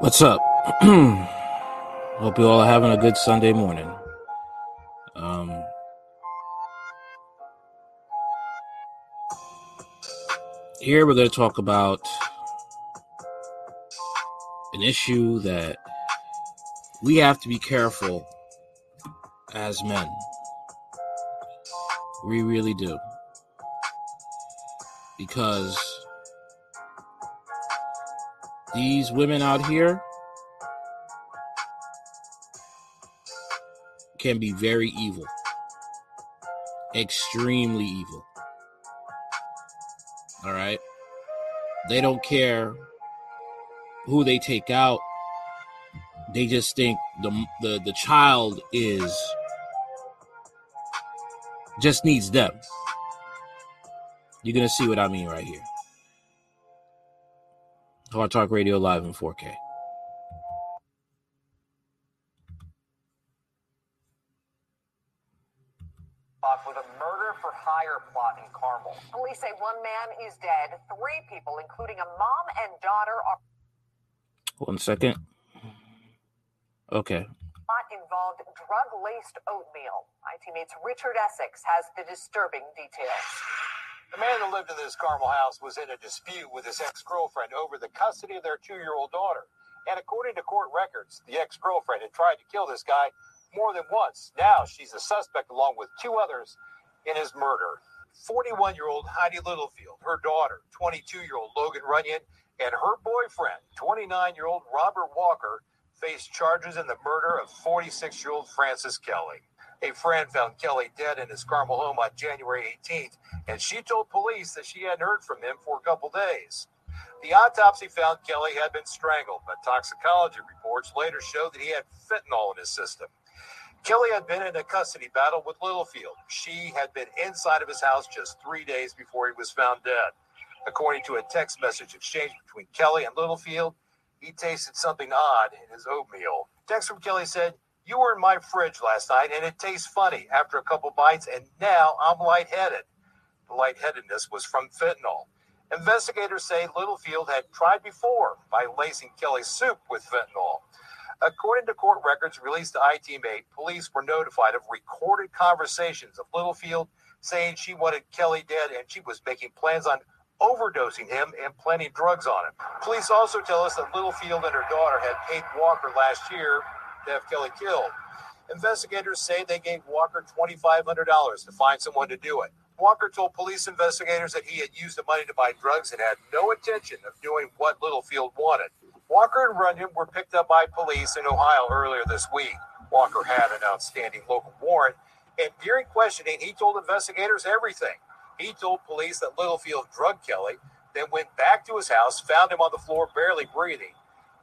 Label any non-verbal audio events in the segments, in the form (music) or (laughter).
What's up? (clears throat) Hope you all are having a good Sunday morning. Um, here we're going to talk about an issue that we have to be careful as men. We really do. Because these women out here can be very evil, extremely evil. All right. They don't care who they take out. They just think the the the child is just needs them. You're gonna see what I mean right here. Hard Talk Radio live in 4K. with a murder for hire plot in Carmel. Police say one man is dead. Three people, including a mom and daughter, are One second. Okay. not involved drug-laced oatmeal. I-Team 8's Richard Essex has the disturbing details. The man who lived in this Carmel house was in a dispute with his ex-girlfriend over the custody of their two-year-old daughter. And according to court records, the ex-girlfriend had tried to kill this guy more than once. Now she's a suspect along with two others in his murder. 41-year-old Heidi Littlefield, her daughter, 22-year-old Logan Runyon, and her boyfriend, 29-year-old Robert Walker, faced charges in the murder of 46-year-old Francis Kelly. A friend found Kelly dead in his Carmel home on January 18th, and she told police that she hadn't heard from him for a couple days. The autopsy found Kelly had been strangled, but toxicology reports later showed that he had fentanyl in his system. Kelly had been in a custody battle with Littlefield. She had been inside of his house just three days before he was found dead. According to a text message exchange between Kelly and Littlefield, he tasted something odd in his oatmeal. Text from Kelly said, You were in my fridge last night and it tastes funny after a couple bites, and now I'm lightheaded. The lightheadedness was from fentanyl. Investigators say Littlefield had tried before by lacing Kelly's soup with fentanyl. According to court records released to I-Team 8, police were notified of recorded conversations of Littlefield saying she wanted Kelly dead and she was making plans on overdosing him and planting drugs on him. Police also tell us that Littlefield and her daughter had paid Walker last year have Kelly killed. Investigators say they gave Walker $2,500 to find someone to do it. Walker told police investigators that he had used the money to buy drugs and had no intention of doing what Littlefield wanted. Walker and Runyon were picked up by police in Ohio earlier this week. Walker had an outstanding local warrant, and during questioning, he told investigators everything. He told police that Littlefield drugged Kelly, then went back to his house, found him on the floor, barely breathing.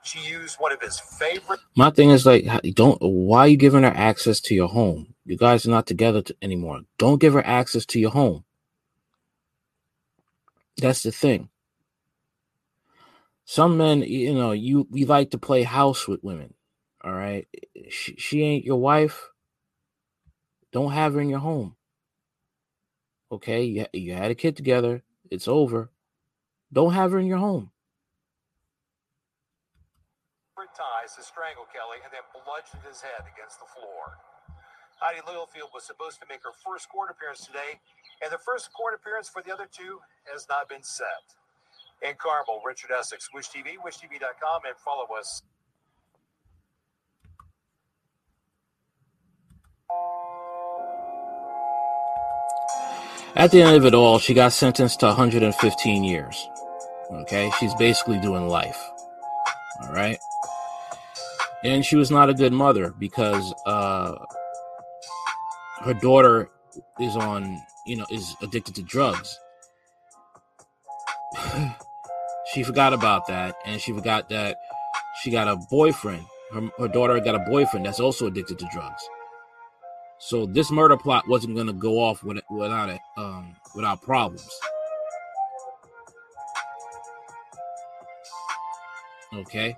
She used one of his favorite My thing is like, don't. Why are you giving her access to your home? You guys are not together t- anymore. Don't give her access to your home. That's the thing. Some men, you know, you we like to play house with women. All right, she, she ain't your wife. Don't have her in your home. Okay, you, you had a kid together. It's over. Don't have her in your home. Ties to strangle Kelly and then bludgeoned his head against the floor. Heidi Littlefield was supposed to make her first court appearance today, and the first court appearance for the other two has not been set. In Carmel, Richard Essex, Wish TV, WishTV.com, and follow us. At the end of it all, she got sentenced to 115 years. Okay, she's basically doing life. All right, and she was not a good mother because uh, her daughter is on, you know, is addicted to drugs. (sighs) she forgot about that, and she forgot that she got a boyfriend. Her, her daughter got a boyfriend that's also addicted to drugs. So this murder plot wasn't going to go off with, without it, um, without problems. Okay.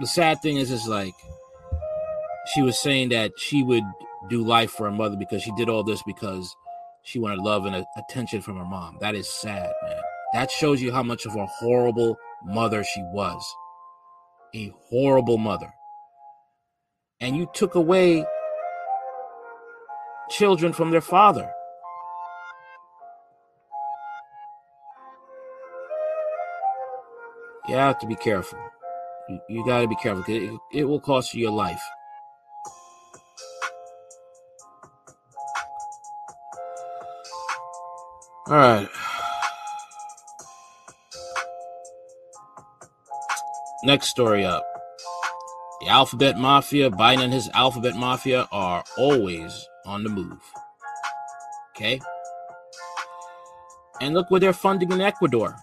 The sad thing is, is like she was saying that she would do life for her mother because she did all this because she wanted love and attention from her mom. That is sad, man. That shows you how much of a horrible mother she was. a horrible mother. And you took away children from their father. You have to be careful. You, you got to be careful. It, it will cost you your life. All right. Next story up. The Alphabet Mafia, Biden and his Alphabet Mafia are always on the move. Okay? And look where they're funding in Ecuador.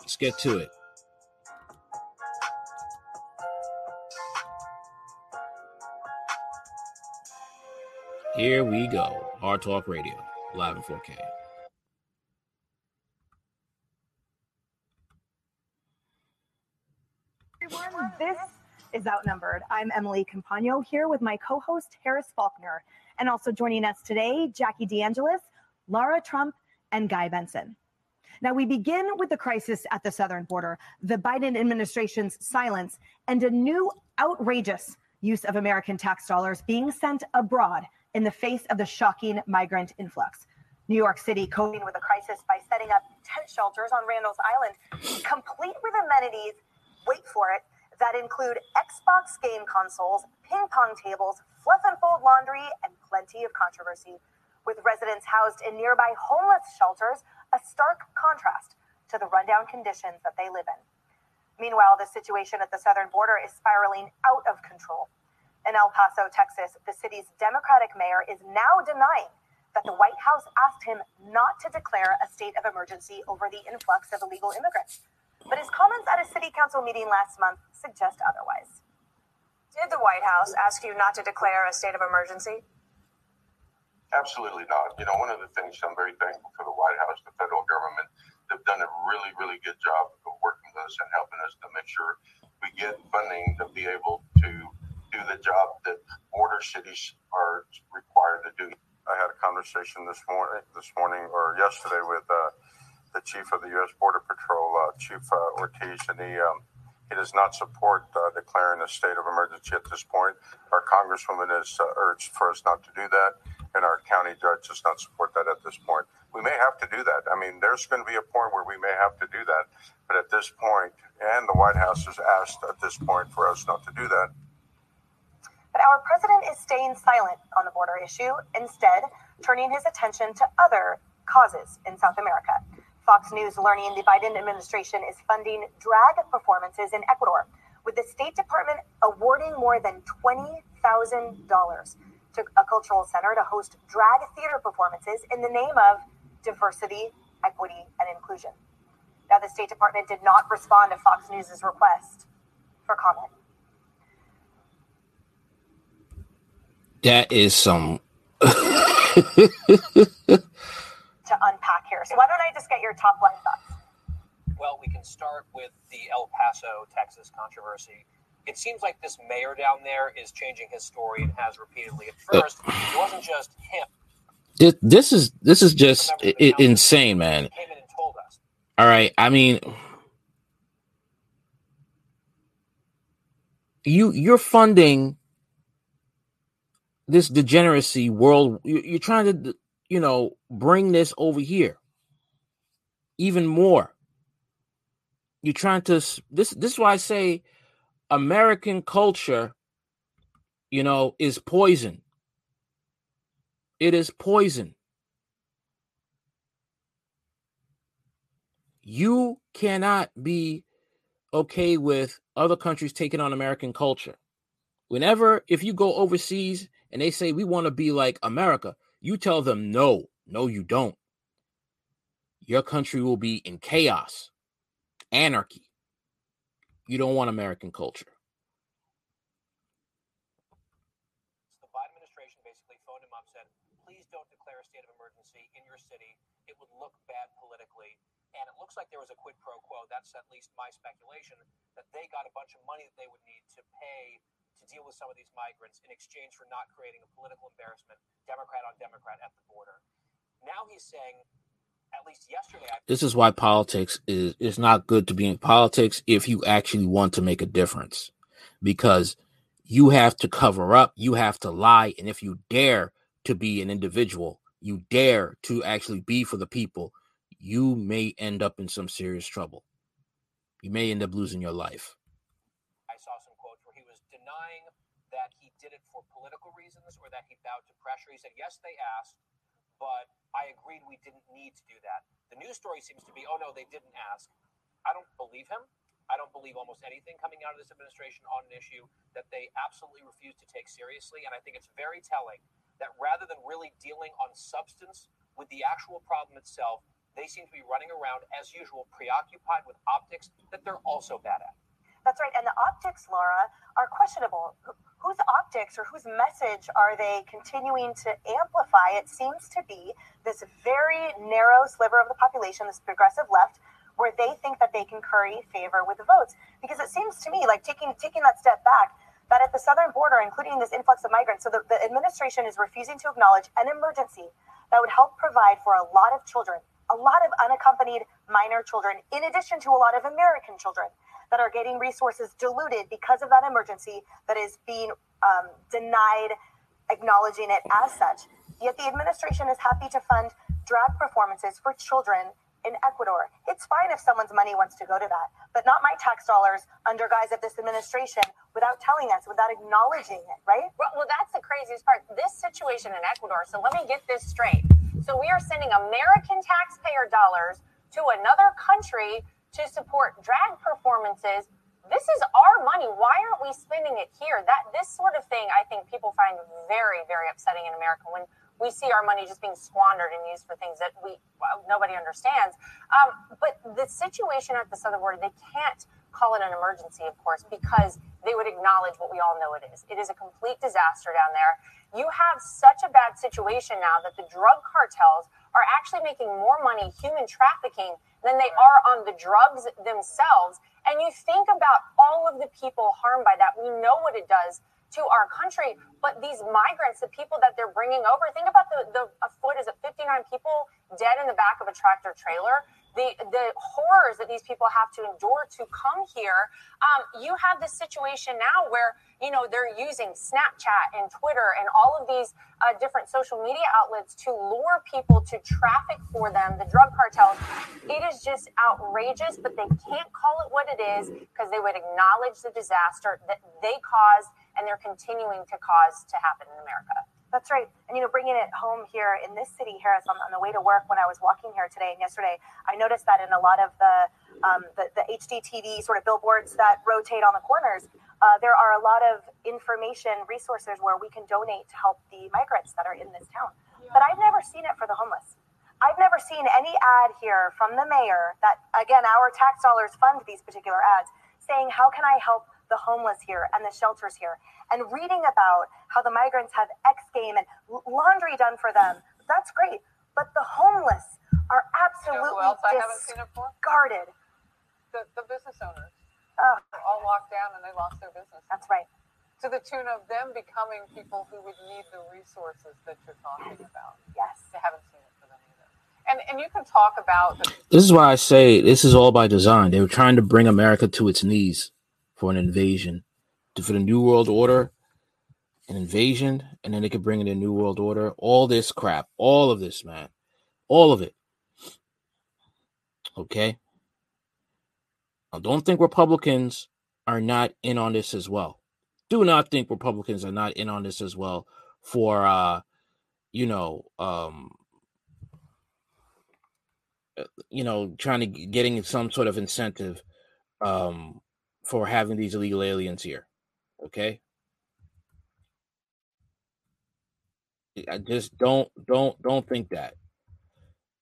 Let's get to it. Here we go. Hard Talk Radio, live in 4K. Everyone, this is Outnumbered. I'm Emily Compagno here with my co host, Harris Faulkner. And also joining us today, Jackie DeAngelis, Lara Trump, and Guy Benson. Now, we begin with the crisis at the southern border, the Biden administration's silence, and a new outrageous use of American tax dollars being sent abroad in the face of the shocking migrant influx. New York City coping with the crisis by setting up tent shelters on Randall's Island, complete with amenities, wait for it, that include Xbox game consoles, ping pong tables, fluff and fold laundry, and plenty of controversy. With residents housed in nearby homeless shelters, a stark contrast to the rundown conditions that they live in. Meanwhile, the situation at the southern border is spiraling out of control. In El Paso, Texas, the city's Democratic mayor is now denying that the White House asked him not to declare a state of emergency over the influx of illegal immigrants. But his comments at a city council meeting last month suggest otherwise. Did the White House ask you not to declare a state of emergency? Absolutely not. You know, one of the things I'm very thankful for the White House, the federal government, they've done a really, really good job of working with us and helping us to make sure we get funding to be able to do the job that border cities are required to do. I had a conversation this morning, this morning or yesterday with uh, the chief of the U.S. Border Patrol, uh, Chief uh, Ortiz, and he um, he does not support uh, declaring a state of emergency at this point. Our congresswoman has uh, urged for us not to do that, and our county judge does not support that at this point. We may have to do that. I mean, there's going to be a point where we may have to do that, but at this point, and the White House has asked at this point for us not to do that. But our president is staying silent on the border issue, instead, turning his attention to other causes in South America. Fox News learning the Biden administration is funding drag performances in Ecuador, with the State Department awarding more than $20,000 to a cultural center to host drag theater performances in the name of diversity, equity, and inclusion. Now, the State Department did not respond to Fox News' request for comment. That is some. to unpack here. So, why don't I just get your top line thoughts? Well, we can start with the El Paso, Texas controversy. It seems like this mayor down there is changing his story and has repeatedly. At first, it wasn't just him. This, this is this is just i- i- insane, man. Came in and told us. All right, I mean, you you're funding this degeneracy world. you- You're trying to, you know, bring this over here even more. You're trying to this. This is why I say American culture, you know, is poison. It is poison. You cannot be okay with other countries taking on American culture. Whenever, if you go overseas and they say we want to be like America, you tell them no, no, you don't. Your country will be in chaos, anarchy. You don't want American culture. The Biden administration basically phoned him up, said, "Please don't declare a state of emergency in your city. It would look bad politically." And it looks like there was a quid pro quo. That's at least my speculation that they got a bunch of money that they would need to pay to deal with some of these migrants in exchange for not creating a political embarrassment, Democrat on Democrat at the border. Now he's saying, at least yesterday. I- This is why politics is is not good to be in politics if you actually want to make a difference, because you have to cover up, you have to lie, and if you dare to be an individual, you dare to actually be for the people, you may end up in some serious trouble. You may end up losing your life. I saw some quotes where he was denying that he did it for political reasons or that he bowed to pressure. He said, yes, they asked, but I agreed we didn't need to do that. The news story seems to be, oh no, they didn't ask. I don't believe him. I don't believe almost anything coming out of this administration on an issue that they absolutely refuse to take seriously. And I think it's very telling that rather than really dealing on substance with the actual problem itself, they seem to be running around as usual, preoccupied with optics that they're also bad at. That's right. And the optics, Lara, are questionable. Wh- Whose optics or whose message are they continuing to amplify? It seems to be this very narrow sliver of the population, this progressive left, where they think that they can curry favor with the votes. Because it seems to me like taking taking that step back, that at the southern border, including this influx of migrants, so the, the administration is refusing to acknowledge an emergency that would help provide for a lot of children, a lot of unaccompanied minor children, in addition to a lot of American children that are getting resources diluted because of that emergency that is being um, denied acknowledging it as such. Yet the administration is happy to fund drag performances for children in Ecuador. It's fine if someone's money wants to go to that, but not my tax dollars under guise of this administration without telling us, without acknowledging it, right? Well, well, that's the craziest part. This situation in Ecuador. So let me get this straight. So we are sending American taxpayer dollars to another country to support drag performances. This is our money. Why aren't we spending it here? That this sort of thing, I think people find very, very upsetting in America when we see our money just being squandered and used for things that we well, nobody understands. Um, but the situation at the southern border, they can't call it an emergency, of course, because they would acknowledge what we all know it is. It is a complete disaster down there. You have such a bad situation now that the drug cartels are actually making more money human trafficking than they are on the drugs themselves. And you think about all of the people harmed by that. We know what it does to our country, but these migrants, the people that they're bringing over, think about the, the foot is it 59 people dead in the back of a tractor trailer. The, the horrors that these people have to endure to come here. Um, you have this situation now where you know they're using Snapchat and Twitter and all of these uh, different social media outlets to lure people to traffic for them. The drug cartels. It is just outrageous, but they can't call it what it is because they would acknowledge the disaster that they caused and they're continuing to cause to happen in America. That's right. And, you know, bringing it home here in this city, Harris, on, on the way to work when I was walking here today and yesterday, I noticed that in a lot of the, um, the, the HD TV sort of billboards that rotate on the corners, uh, there are a lot of information resources where we can donate to help the migrants that are in this town. But I've never seen it for the homeless. I've never seen any ad here from the mayor that, again, our tax dollars fund these particular ads saying, how can I help the homeless here and the shelters here? And reading about how the migrants have X game and laundry done for them. That's great. But the homeless are You know absolutely who else I haven't seen it for? discarded. The, the business owners. Ugh, They're all locked down and they lost their business. that's right. To the tune of them becoming people who would need the resources that you're talking about. Yes. They haven't seen it for them either. And and you can talk about the This is why I say this is all by design. They were trying to bring America to its knees for an invasion, for the New World Order, an invasion, and then they could bring in a New World Order. All this crap, all of this, man, all of it. Okay. Now, don't think Republicans are not in on this as well. Do not think Republicans are not in on this as well for, uh, you know, um, you know, trying to getting some sort of incentive um for having these illegal aliens here. Okay? I just don't don't don't think that.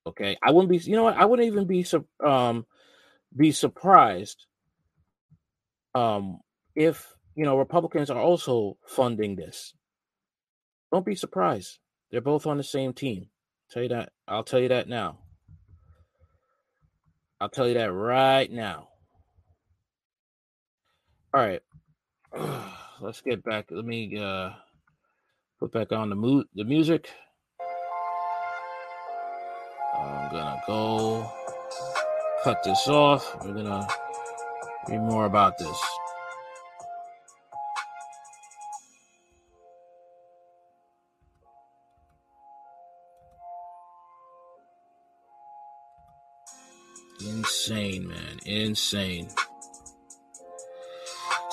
Okay? I wouldn't be you know what? I wouldn't even be um be surprised um if, you know, Republicans are also funding this. Don't be surprised. They're both on the same team. Tell you that. I'll tell you that now. I'll tell you that right now. All right. (sighs) Let's get back. Let me uh put back on the mood the music. I'm gonna go cut this off. We're gonna read more about this. Insane, man. Insane.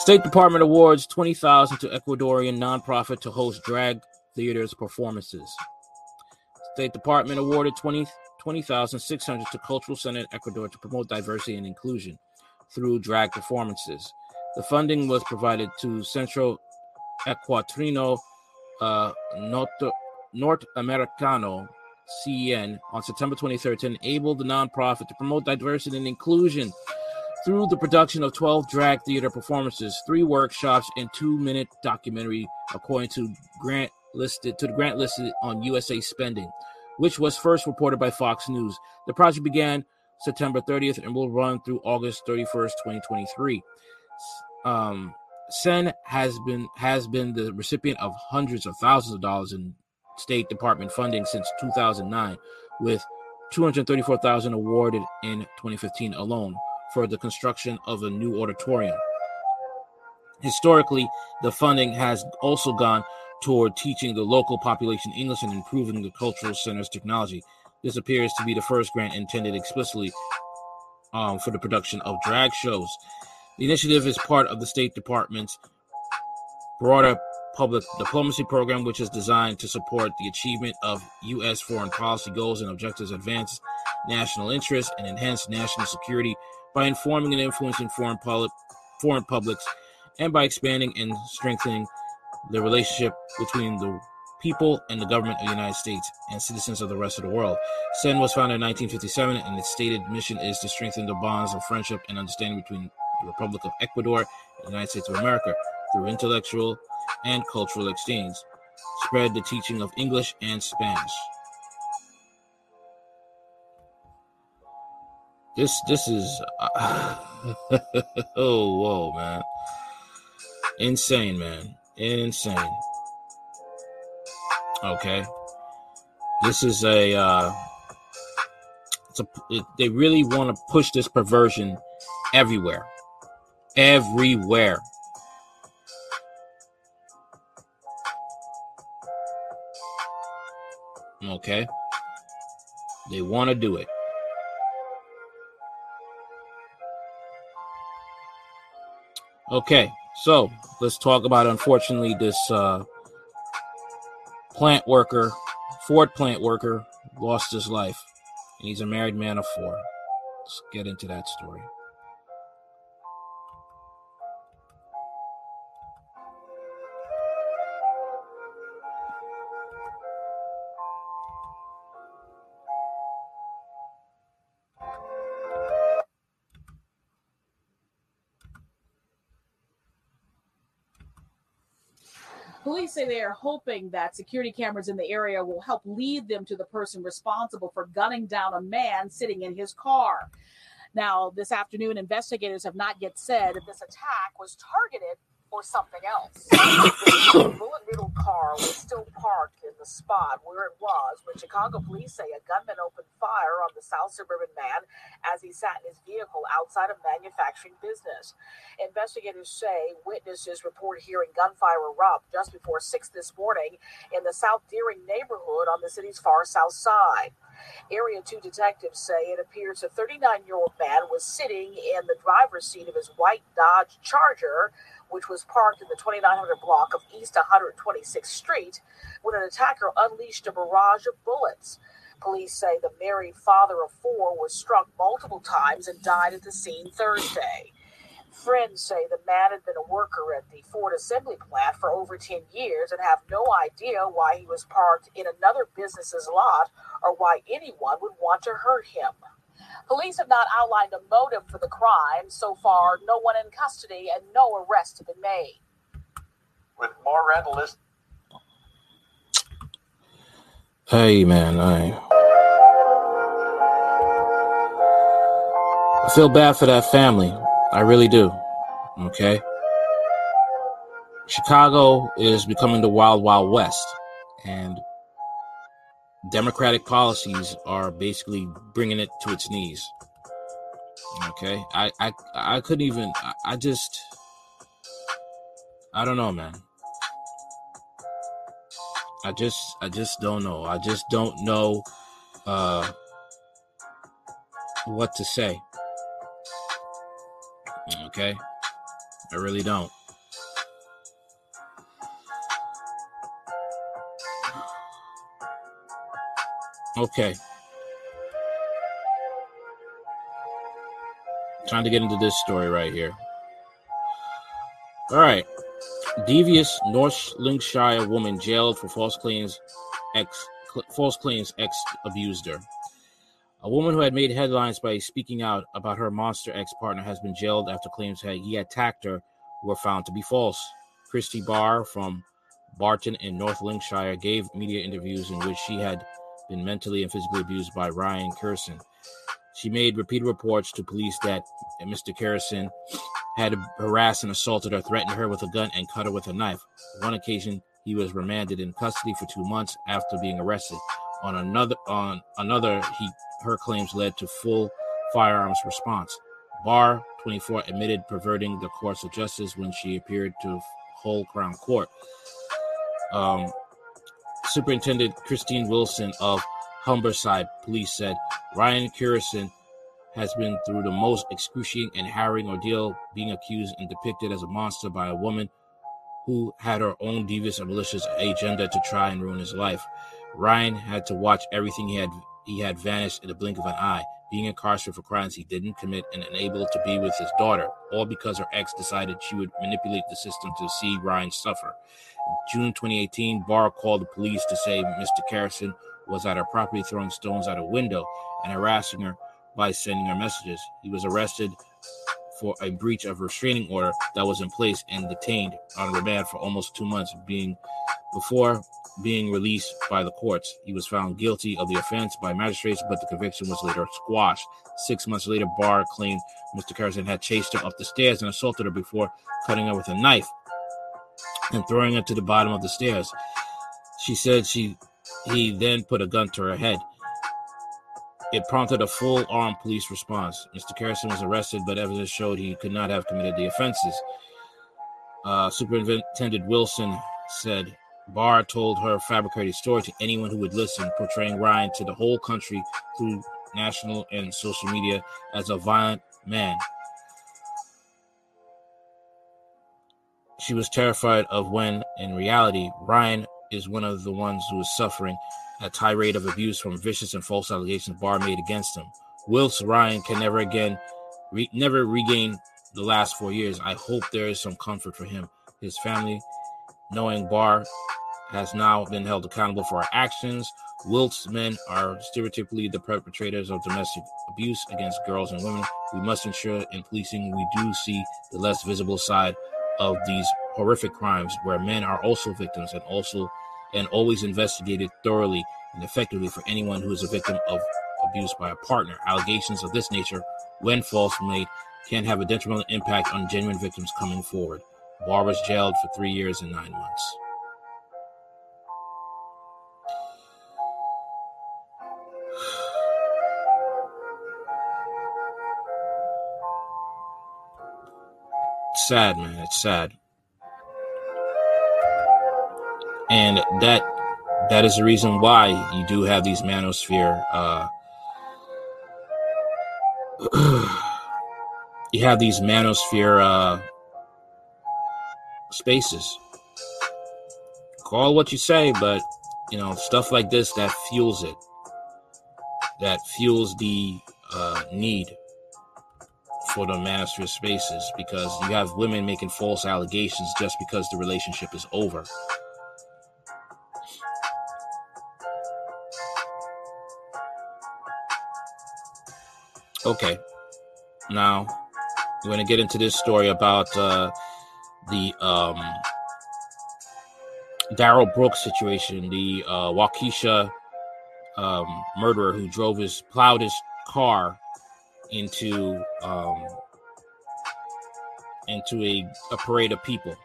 State Department awards 20000 to Ecuadorian nonprofit to host drag theaters performances. State Department awarded 20 20600 to Cultural Center in Ecuador to promote diversity and inclusion through drag performances. The funding was provided to Centro Ecuatoriano uh, Norte, Americano CEN on September 23rd to enable the nonprofit to promote diversity and inclusion through the production of 12 drag theater performances, three workshops, and two-minute documentary, according to grant listed to the grant listed on USA Spending, which was first reported by Fox News. The project began September 30th and will run through August 31st, 2023. Um, Sen has been has been the recipient of hundreds of thousands of dollars in State Department funding since 2009, with 234,000 awarded in 2015 alone for the construction of a new auditorium. Historically, the funding has also gone toward teaching the local population English and improving the cultural center's technology. This appears to be the first grant intended explicitly um, for the production of drag shows. The initiative is part of the State Department's broader public diplomacy program, which is designed to support the achievement of U.S. foreign policy goals and objectives, advance national interests, and enhance national security by informing and influencing foreign, poli- foreign publics and by expanding and strengthening the relationship between the people and the government of the United States and citizens of the rest of the world. SEN was founded in 1957, and its stated mission is to strengthen the bonds of friendship and understanding between the Republic of Ecuador and the United States of America through intellectual and cultural exchange, spread the teaching of English and Spanish. This this is uh, (sighs) oh whoa man, insane man, insane. Okay, this is a uh, it's a it, they really want to push this perversion everywhere, everywhere. Okay, they want to do it. Okay, so let's talk about unfortunately this uh, plant worker, Ford plant worker, lost his life, and he's a married man of four. Let's get into that story. Say they are hoping that security cameras in the area will help lead them to the person responsible for gunning down a man sitting in his car. Now, this afternoon, investigators have not yet said if this attack was targeted or something else. the bullet riddled car was still parked in the spot where it was when Chicago police say a gunman opened fire on the South Suburban man as he sat in his vehicle outside a manufacturing business. Investigators say witnesses report hearing gunfire erupt just before 6 this morning in the South Deering neighborhood on the city's far south side. Area 2 detectives say it appears a 39 year old man was sitting in the driver's seat of his white Dodge Charger which was parked in the 2900 block of East 126th Street, when an attacker unleashed a barrage of bullets. Police say the married father of four was struck multiple times and died at the scene Thursday. Friends say the man had been a worker at the Ford assembly plant for over 10 years and have no idea why he was parked in another business's lot or why anyone would want to hurt him. Police have not outlined a motive for the crime. So far, no one in custody and no arrests have been made. With more red list. Hey man, I I feel bad for that family. I really do. Okay. Chicago is becoming the wild wild west and Democratic policies are basically bringing it to its knees. Okay, I I I couldn't even. I, I just. I don't know, man. I just I just don't know. I just don't know uh what to say. Okay? I really don't. Okay. Trying to get into this story right here. All right. Devious North Lincolnshire woman jailed for false claims ex false claims ex abused her. A woman who had made headlines by speaking out about her monster ex partner has been jailed after claims that he attacked her were found to be false. Christy Barr from Barton in North Lincolnshire gave media interviews in which she had been mentally and physically abused by Ryan Kerrison. She made repeated reports to police that Mr. Kerrison had harassed and assaulted her, threatened her with a gun, and cut her with a knife. On one occasion, he was remanded in custody for two months after being arrested. On another, on another, he her claims led to full firearms response. Barr, 24, admitted perverting the course of justice when she appeared to Hull Crown Court. Um, Superintendent Christine Wilson of Humberside Police said Ryan Kerrison has been through the most excruciating and harrowing ordeal, being accused and depicted as a monster by a woman who had her own devious and malicious agenda to try and ruin his life. Ryan had to watch everything he had he had vanished in the blink of an eye, being incarcerated for crimes he didn't commit and unable to be with his daughter, all because her ex decided she would manipulate the system to see Ryan suffer. In June 2018, Barr called the police to say Mr. Kerrison was at her property throwing stones at a window and harassing her by sending her messages. He was arrested for a breach of restraining order that was in place and detained on remand for almost two months, being before being released by the courts. He was found guilty of the offense by magistrates, but the conviction was later squashed. Six months later, Barr claimed Mr. Kerrison had chased her up the stairs and assaulted her before cutting her with a knife and throwing her to the bottom of the stairs. She said she he then put a gun to her head. It prompted a full armed police response. Mr. Kerrison was arrested, but evidence showed he could not have committed the offenses. Uh, Superintendent Wilson said Barr told her fabricated story to anyone who would listen, portraying Ryan to the whole country through national and social media as a violent man. She was terrified of when, in reality, Ryan is one of the ones who is suffering a tirade of abuse from vicious and false allegations Barr made against him. Whilst Ryan can never again, re- never regain the last four years, I hope there is some comfort for him, his family, knowing Barr has now been held accountable for our actions. Whilst men are stereotypically the perpetrators of domestic abuse against girls and women, we must ensure in policing we do see the less visible side of these horrific crimes where men are also victims and also and always investigated thoroughly and effectively for anyone who is a victim of abuse by a partner. Allegations of this nature, when false made, can have a detrimental impact on genuine victims coming forward. Barr was jailed for three years and nine months. Sad, man. It's sad. And that that is the reason why you do have these manosphere uh (sighs) you have these manosphere uh spaces. Call what you say, but you know, stuff like this that fuels it. That fuels the uh need for the manosphere spaces because you have women making false allegations just because the relationship is over. Okay, now we're going to get into this story about uh, the um, Darrell Brooks situation, the uh, Waukesha um, murderer who drove his plowed his car into um, into a, a parade of people.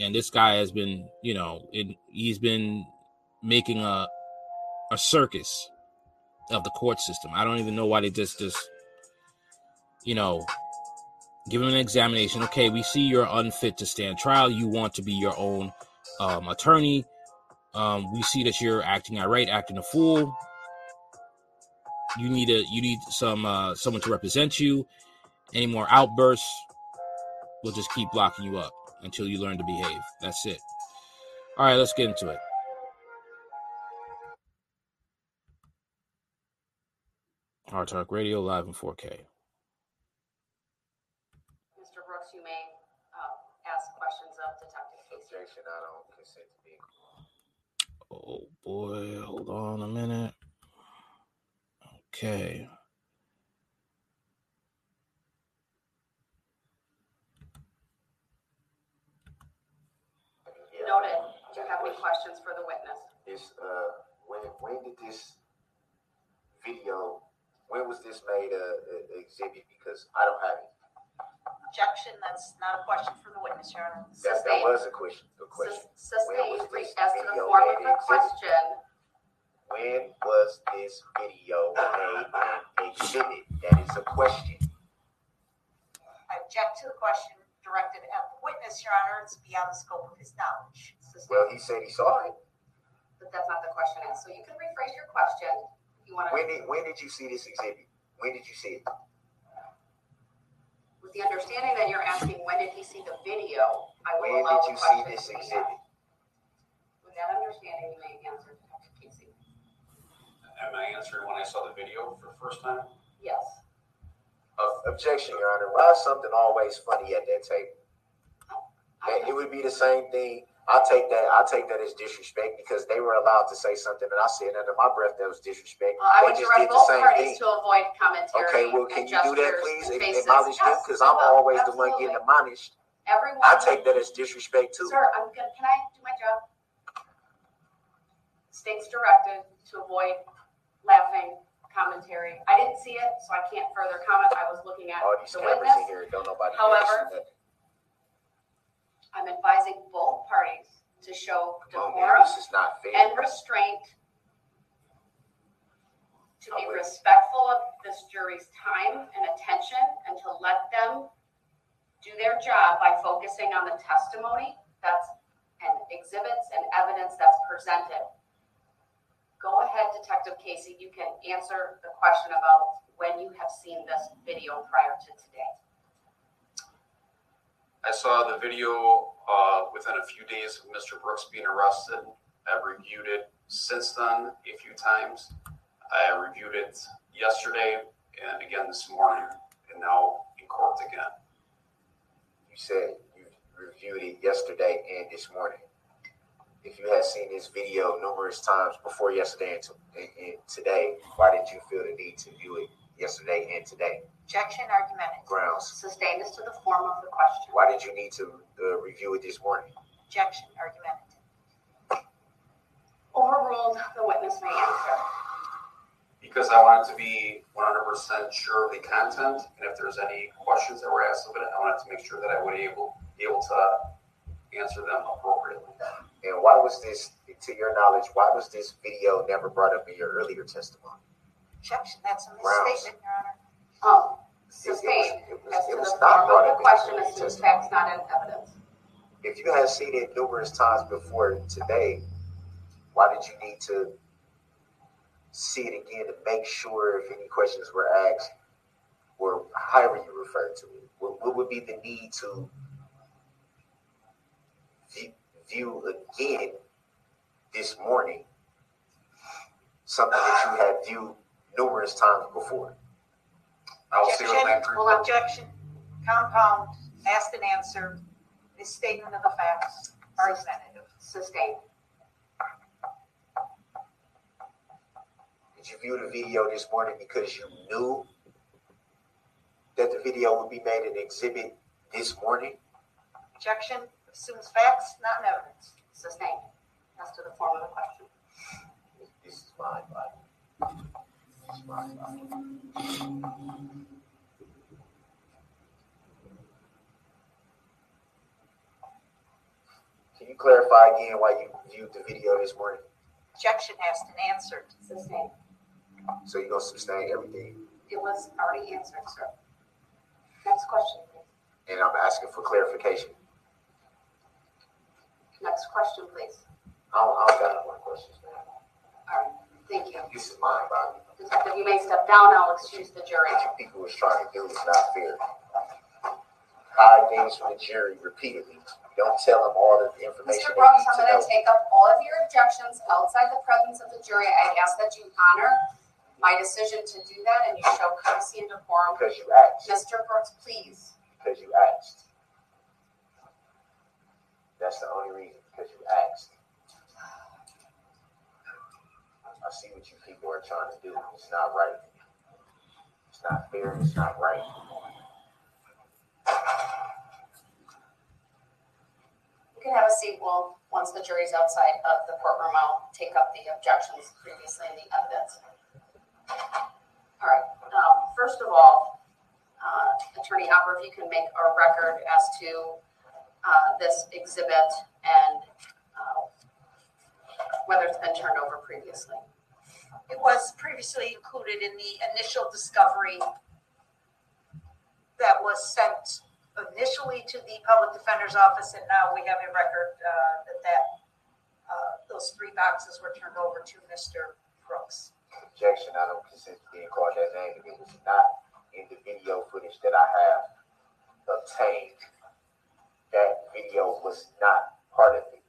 And this guy has been, you know, it, he's been making a a circus of the court system. I don't even know why they just just you know give him an examination. Okay, we see you're unfit to stand trial. You want to be your own um, attorney. Um, we see that you're acting irate, acting a fool. You need a you need some uh, someone to represent you. Any more outbursts, we'll just keep blocking you up until you learn to behave. That's it. All right, let's get into it. Hard Talk Radio live in 4K. Mr. Brooks, you may uh, ask questions of Detective Casey. Objection, I don't consent to being Oh boy, hold on a minute. Okay. Noted. Do you have any questions for the witness? Is uh when when did this video when was this made a, a exhibit? Because I don't have it. Objection, that's not a question for the witness, Your Honor. That, that was a question. A question. Sus- When Sustained was re- this as to the video form of made the exhibit? question. When was this video made an exhibit? That is a question. I object to the question directed at the witness, Your Honor. It's beyond the scope of his knowledge. Well, he said he saw it. But that's not the question asked. So you can rephrase your question. You want to, When did when did you see this exhibit? When did you see it? with the understanding that you're asking when did he see the video, I will When did you see this exhibit? With that understanding, you may answer. Am I answering when I saw the video for the first time? Yes. Ob- Objection, Your Honor. Why is something always funny at that table? And it would be the same thing. I take that. I take that as disrespect because they were allowed to say something, and I said under my breath that was disrespect. Well, I they would just direct did the both same parties thing. to avoid commentary. Okay, well, and can you do that, please? and Ak- faces. Acknowledge them because I I'm will. always the one getting admonished. Everyone. I take that as disrespect too. Sir, I'm good. Can I do my job? State's directed to avoid laughing commentary. I didn't see it, so I can't further comment. I was looking at oh, All these the cameras witness. in here, don't nobody. However. I'm advising both parties to show Come on, man, decorum this is not fair. and restraint to be with you. respectful of this jury's time and attention and to let them do their job by focusing on the testimony that's and exhibits and evidence that's presented. Go ahead, Detective Casey, you can answer the question about when you have seen this video prior to today. I saw the video uh, within a few days of Mr. Brooks being arrested. I've reviewed it since then a few times. I reviewed it yesterday and again this morning, and now in court again. You said you reviewed it yesterday and this morning. If you had seen this video numerous times before yesterday and, to, and, and today, why did you feel the need to view it yesterday and today? Objection, argumentative. Grounds. Sustained as to the form of the question. Why did you need to uh, review it this morning? Objection, argumentative. Overruled, the witness may answer. Because I wanted to be 100% sure of the content, and if there's any questions that were asked of it, I wanted to make sure that I would able be able to answer them appropriately. And why was this, to your knowledge, why was this video never brought up in your earlier testimony? Objection, that's a misstatement, Your Honor. Um, It- it was- it was- it was not brought up the in question your to the testimony. facts not in evidence. If you had seen it numerous times before today, why did you need to see it again to make sure if any questions were asked or however you refer to it? What, what would be the need to view, view again this morning something that you had viewed numerous times before? I'll see what Objection, well, objection, compound, ask and answered, misstatement of the facts, argumentative. Sustained. Did you view the video this morning because you knew that the video would be made an exhibit this morning? Objection, assumes facts, not evidence. Sustained as to the form of the question. This is my body. This is my body. Can you clarify again why you viewed the video this morning? objection asked and answered. Sustained. So you're gonna sustain everything. It was already answered, sir. Next question, please. And I'm asking for clarification. Next question, please. I don't, I don't got more questions, man. All right, thank you. This is mine, Bobby. Detective, you may step down. I'll excuse the jury. What you people was trying to do is not fair. Hide things from the jury repeatedly. Don't tell them all the information Mr. Brooks, I'm to going know. to take up all of your objections outside the presence of the jury. I ask that you honor my decision to do that and you show courtesy and decorum. Because you asked. Mr. Brooks, please. Because you asked. That's the only reason, because you asked. I see what you people are trying to do. It's not right. It's not fair. It's not right. You can have a seat. Well, once the jury's outside of the courtroom, I'll take up the objections previously in the evidence. All right. Um, first of all, uh, Attorney Hopper, if you can make a record as to uh, this exhibit and uh, whether it's been turned over previously. It was previously included in the initial discovery that was sent initially to the public defender's office, and now we have a record uh, that that uh, those three boxes were turned over to Mr. Brooks. Objection, I don't consent to being called that name. It was not in the video footage that I have obtained. That video was not part of it.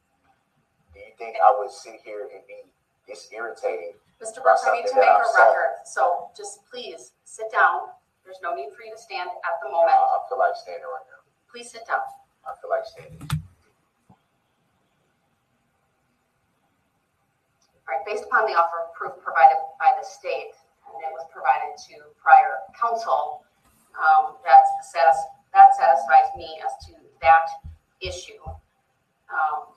Do you think I would sit here and be this irritated? Mr. Brooks, I need to make a saw? record, so just please sit down. There's no need for you to stand at the moment. Uh, I feel like standing right now. Please sit down. I feel like standing. All right, based upon the offer of proof provided by the state, and it was provided to prior counsel, um, that satis- that satisfies me as to that issue. Um,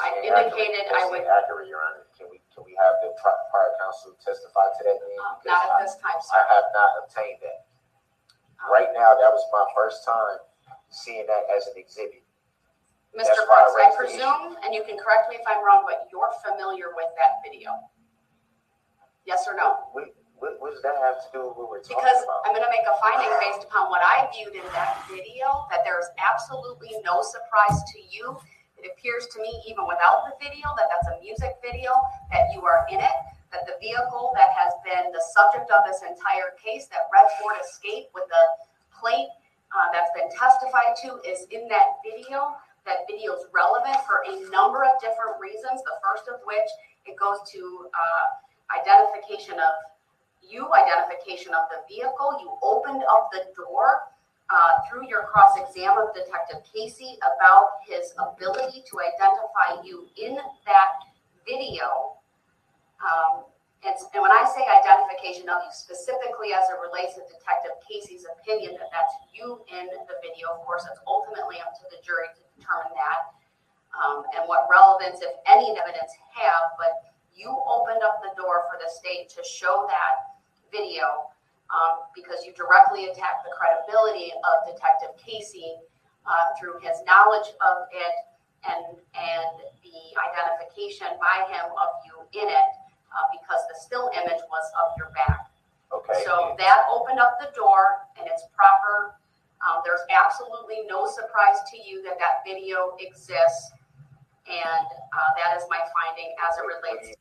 I indicated I would- Inaccurate, Your Honor. Can we, can we have the pri- prior counsel testify to that? then? Uh, not at I- this time, sir. I have not obtained that. Um, Right now, that was my first time seeing that as an exhibit. Mr. That's why I Brooks, I raised the issue. presume, and you can correct me if I'm wrong, but you're familiar with that video? Yes or no? What, what, what does that have to do with what we're talking Because about? I'm gonna make a finding based upon what I viewed in that video, that there's absolutely no surprise to you. It appears to me, even without the video, that that's a music video, that you are in it, that the vehicle that has been the subject of this entire case, that red Ford Escape with the plate uh, that's been testified to is in that video. That video is relevant for a number of different reasons. The first of which, it goes to uh, identification of you, identification of the vehicle. You opened up the door uh, through your cross exam of Detective Casey about his ability to identify you in that video. Um, and, and when I say identification of you specifically as it relates to Detective Casey's opinion that that's you in the video, of course, it's ultimately up to the jury to determine that um, and what relevance, if any, evidence have. But you opened up the door for the state to show that video um, because you directly attacked the credibility of Detective Casey uh, through his knowledge of it and and the identification by him of you in it uh, because the still image was of your back. Okay. So that opened up the door and it's proper. Um, there's absolutely no surprise to you that that video exists. And uh, that is my finding as it relates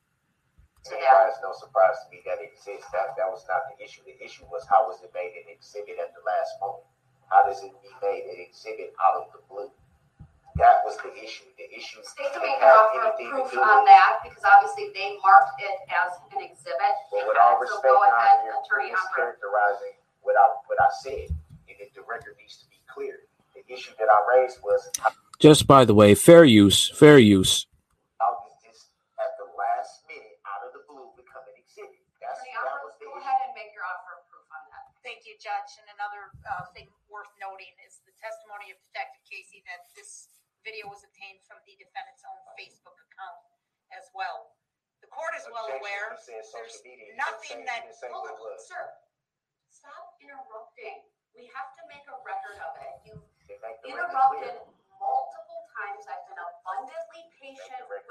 to Why that. it's no surprise to me that it exists. That, that was not the issue. The issue was how was it made an exhibit at the last moment? How does it be made an exhibit out of the blue? That was the issue. The issue State to didn't make an have offer of anything proof on with that because obviously they marked it as an exhibit. But with all So respect, go Your ahead, Honor, you're Hopper. mischaracterizing what I, what I said. And if the record needs to be clear. The issue that I raised was Just by the way, fair use, fair use. how does this at the last minute out of the blue become an exhibit? That's, Attorney that Hopper, was the go issue. ahead and make your offer of proof on that. Thank you, Judge. And another uh, thing worth noting is the testimony of Detective Casey that this video was obtained from the defendant's own Facebook account as well. The court is well aware. You said social There's media. You didn't nothing that you didn't say Hold on, sir. Stop interrupting. We have to make a record of it. You They make the record interrupted multiple times. I've been abundantly patient with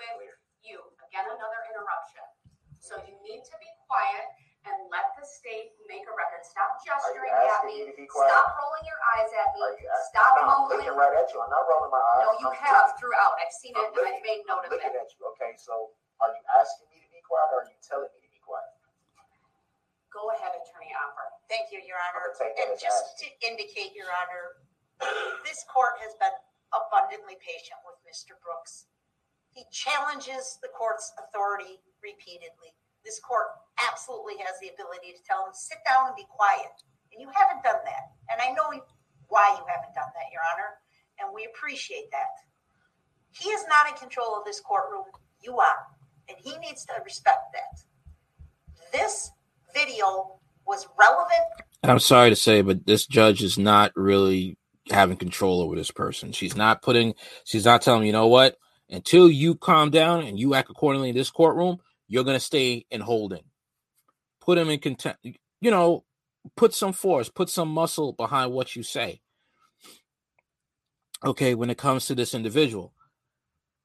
you. Again, another interruption. So you need to be quiet and let the state make a record. Stop gesturing at me. me to be quiet? Stop rolling your eyes at me. Are you asking- Stop No, I'm looking right at you. I'm not rolling my eyes. No, you I'm have throughout. I've seen it I'm and I've made note I'm of looking it. at you. Okay, so are you asking me to be quiet or are you telling me to be quiet? Go ahead, Attorney Hopper. Thank you, Your Honor. I'm gonna take that And just to indicate, Your Honor, this court has been abundantly patient with Mr. Brooks. He challenges the court's authority repeatedly. This court absolutely has the ability to tell him, sit down and be quiet. And you haven't done that. And I know why you haven't done that, Your Honor, and we appreciate that. He is not in control of this courtroom. You are. And he needs to respect that. This video was relevant I'm sorry to say, but this judge is not really having control over this person. She's not putting, she's not telling you know what, until you calm down and you act accordingly in this courtroom, you're going to stay in holding. Put him in contempt, you know, put some force, put some muscle behind what you say. Okay, when it comes to this individual.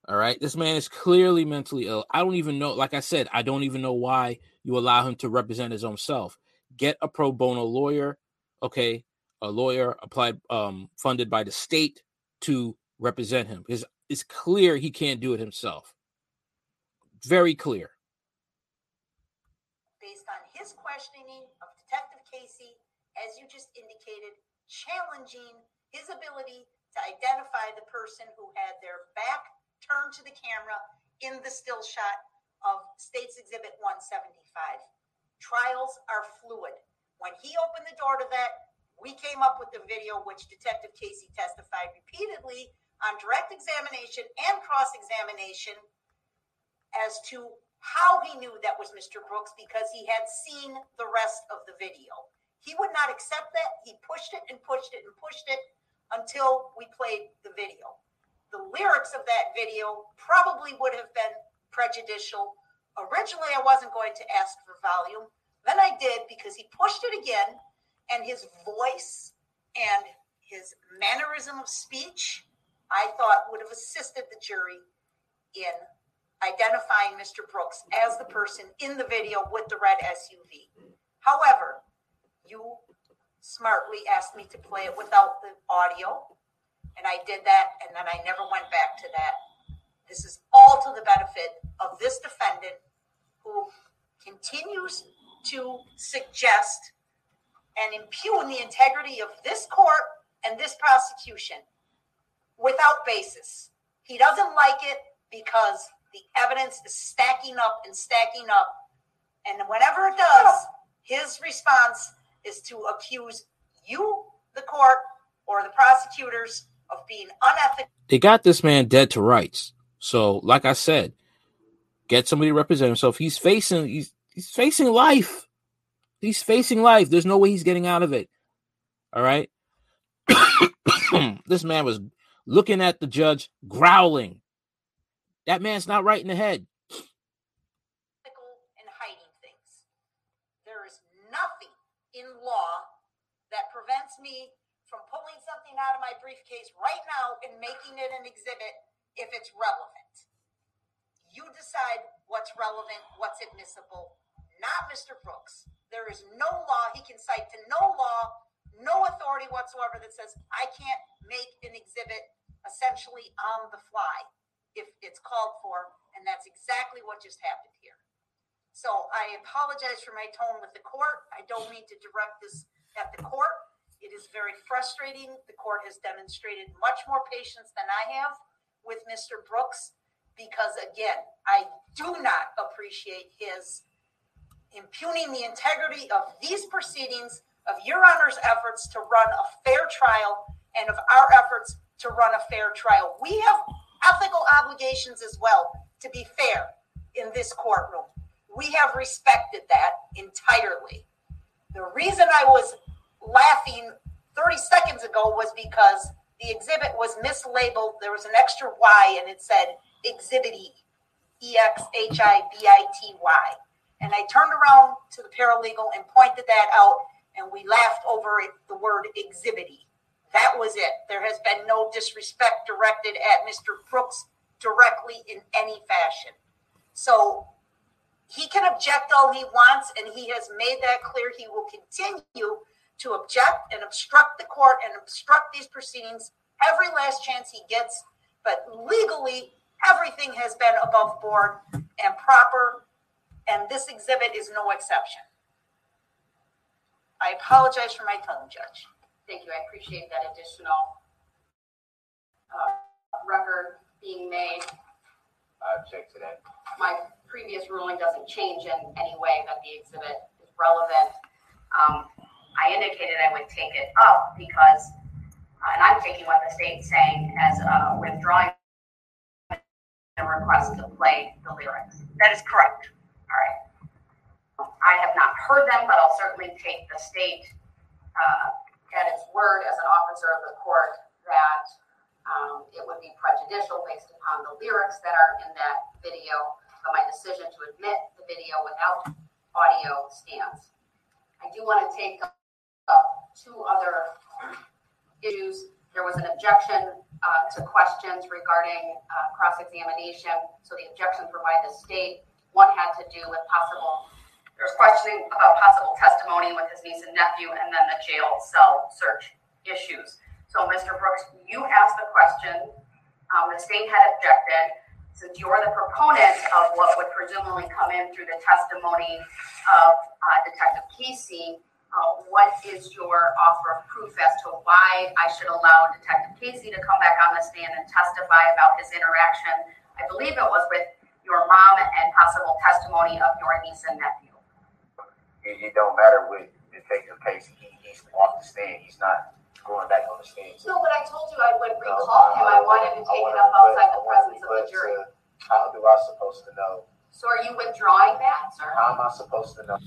All right, this man is clearly mentally ill. I don't even know, like I said, I don't even know why you allow him to represent his own self get a pro bono lawyer okay a lawyer applied um funded by the state to represent him because it's clear he can't do it himself very clear based on his questioning of Detective Casey, as you just indicated, challenging his ability to identify the person who had their back turned to the camera in the still shot of State's Exhibit 175. Trials are fluid. When he opened the door to that, we came up with the video, which Detective Casey testified repeatedly on direct examination and cross examination as to how he knew that was Mr. Brooks because he had seen the rest of the video. He would not accept that. He pushed it and pushed it and pushed it until we played the video. The lyrics of that video probably would have been prejudicial. Originally, I wasn't going to ask for volume. Then I did because he pushed it again, and his voice and his mannerism of speech, I thought would have assisted the jury in identifying Mr. Brooks as the person in the video with the red SUV. However, you smartly asked me to play it without the audio, and I did that, and then I never went back to that. This is all to the benefit of this defendant who continues to suggest and impugn the integrity of this court and this prosecution without basis. He doesn't like it because the evidence is stacking up and stacking up. And whenever it does, his response is to accuse you, the court, or the prosecutors of being unethical. they got this man dead to rights. So like i said get somebody to represent himself he's facing he's he's facing life. He's facing life. There's no way he's getting out of it. All right? (coughs) This man was looking at the judge growling that man's not right in the head and hiding things. There is nothing in law that prevents me from pulling something out of my briefcase right now and making it an exhibit if it's relevant. You decide what's relevant, what's admissible, not Mr. Brooks. There is no law, he can cite to no law, no authority whatsoever that says I can't make an exhibit essentially on the fly if it's called for, and that's exactly what just happened here. So I apologize for my tone with the court. I don't mean to direct this at the court. It is very frustrating. The court has demonstrated much more patience than I have with Mr. Brooks because, again, I do not appreciate his impugning the integrity of these proceedings, of Your Honor's efforts to run a fair trial, and of our efforts to run a fair trial. We have ethical obligations as well to be fair in this courtroom. We have respected that entirely. The reason I was laughing 30 seconds ago was because the exhibit was mislabeled. There was an extra Y and it said Exhibit E, E X H I B I T Y. And I turned around to the paralegal and pointed that out, and we laughed over it, the word Exhibit E. That was it. There has been no disrespect directed at Mr. Brooks directly in any fashion. So he can object all he wants, and he has made that clear. He will continue to object and obstruct the court and obstruct these proceedings every last chance he gets. But legally, everything has been above board and proper, and this exhibit is no exception. I apologize for my tone, Judge. Thank you. I appreciate that additional uh, record being made. I object to that. My previous ruling doesn't change in any way that the exhibit is relevant. Um, I indicated I would take it up because, uh, and I'm taking what the state's saying as uh, withdrawing a request to play the lyrics. That is correct. All right. I have not heard them, but I'll certainly take the state uh, at its word as an officer of the court that um, it would be prejudicial based upon the lyrics that are in that video. But my decision to admit the video without audio stands. I do want to take up two other issues. There was an objection uh, to questions regarding uh, cross examination. So the objections were by the state. One had to do with possible there's questioning about possible testimony with his niece and nephew, and then the jail cell search issues. So, Mr. Brooks, you asked the question. Um, the state had objected. Since you're the proponent of what would presumably come in through the testimony of uh, Detective Casey, uh, what is your offer of proof as to why I should allow Detective Casey to come back on the stand and testify about his interaction? I believe it was with your mom and possible testimony of your niece and nephew it, it don't matter with Detective Casey. He, he's off the stand. He's not going back on the stand. No, but I told you I would recall no, him. I wanted to take it up outside the presence of the jury. To, how do I supposed to know? So are you withdrawing that, sir? How am I supposed to know?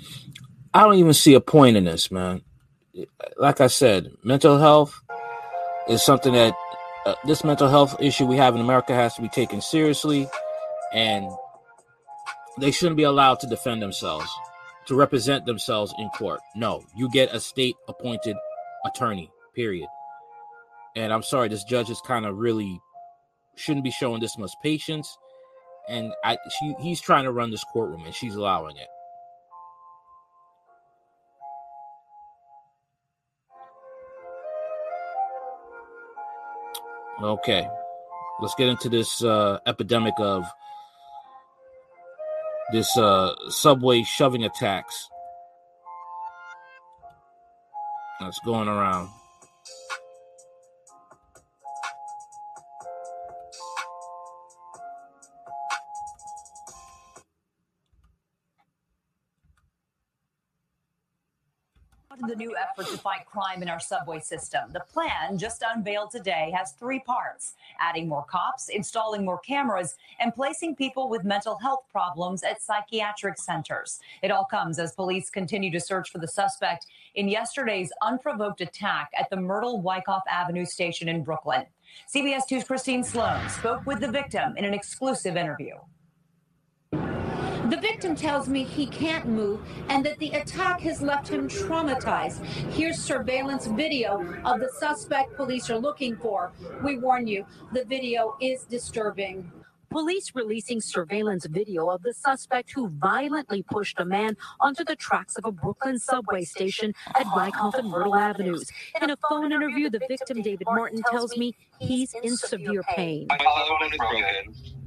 I don't even see a point in this, man. Like I said, mental health is something that uh, this mental health issue we have in America has to be taken seriously, and they shouldn't be allowed to defend themselves to represent themselves in court. No, you get a state appointed attorney, period. And I'm sorry, this judge is kind of really shouldn't be showing this much patience. And I, she, he's trying to run this courtroom, and she's allowing it. Okay, let's get into this uh, epidemic of this uh, subway shoving attacks that's going around. Effort to fight crime in our subway system. The plan, just unveiled today, has three parts adding more cops, installing more cameras, and placing people with mental health problems at psychiatric centers. It all comes as police continue to search for the suspect in yesterday's unprovoked attack at the Myrtle Wyckoff Avenue station in Brooklyn. CBS 2's Christine Sloan spoke with the victim in an exclusive interview. The victim tells me he can't move and that the attack has left him traumatized. Here's surveillance video of the suspect police are looking for. We warn you, the video is disturbing. Police releasing surveillance video of the suspect who violently pushed a man onto the tracks of a Brooklyn subway station at Wyckoff and Myrtle Avenues. In a phone interview, the victim, David Martin, tells me he's in severe pain. My collarbone is broken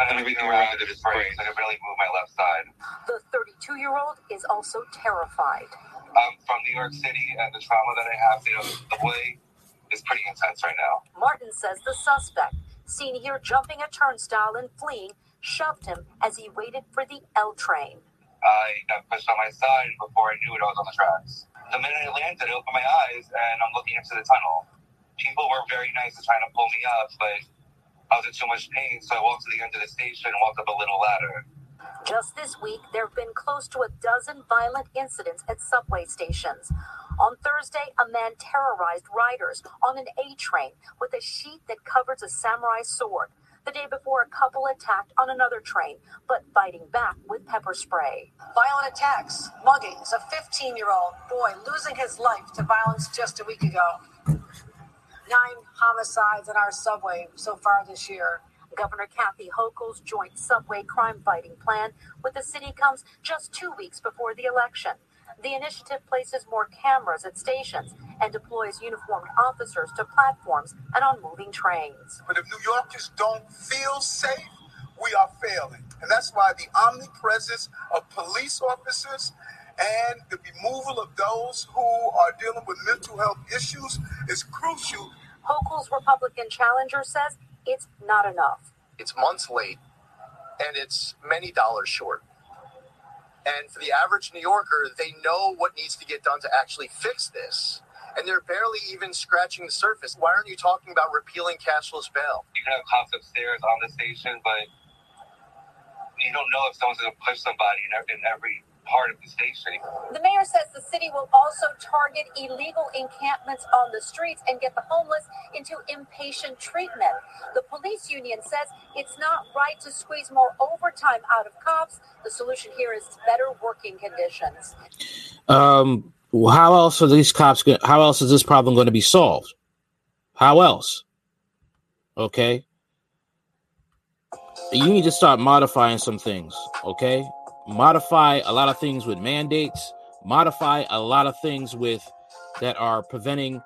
and everything around it is breaking. I can barely move my left side. The 32 year old is also terrified. I'm from New York City, and the trauma that I have, you know, the way is pretty intense right now. Martin says the suspect, seen here jumping a turnstile and fleeing, shoved him as he waited for the L train. I got pushed on my side before I knew it, I was on the tracks. The minute I landed, I opened my eyes and I'm looking into the tunnel. People were very nice to trying to pull me up, but I was in too much pain, so I walked to the end of the station and walked up a little ladder. Just this week, there have been close to a dozen violent incidents at subway stations. On Thursday, a man terrorized riders on an A train with a sheet that covers a samurai sword. The day before, a couple attacked on another train, but fighting back with pepper spray. Violent attacks, muggings, a 15 year old boy losing his life to violence just a week ago nine homicides in our subway so far this year. Governor Kathy Hochul's joint subway crime fighting plan with the city comes just two weeks before the election. The initiative places more cameras at stations and deploys uniformed officers to platforms and on moving trains. But if New Yorkers don't feel safe, we are failing. And that's why the omnipresence of police officers and the removal of those who are dealing with mental health issues is crucial. Hochul's Republican challenger says it's not enough. It's months late and it's many dollars short. And for the average New Yorker, they know what needs to get done to actually fix this. And they're barely even scratching the surface. Why aren't you talking about repealing cashless bail? You can have cops upstairs on the station, but you don't know if someone's going to push somebody in every, in every part of the station. The mayor says the city will also target illegal encampments on the streets and get the homeless into inpatient treatment. The police union says it's not right to squeeze more overtime out of cops. The solution here is better working conditions. Um, how else are these cops? Go- how else is this problem going to be solved? How else? Okay. You need to start modifying some things. Okay. Modify a lot of things with mandates. Modify a lot of things with that are preventing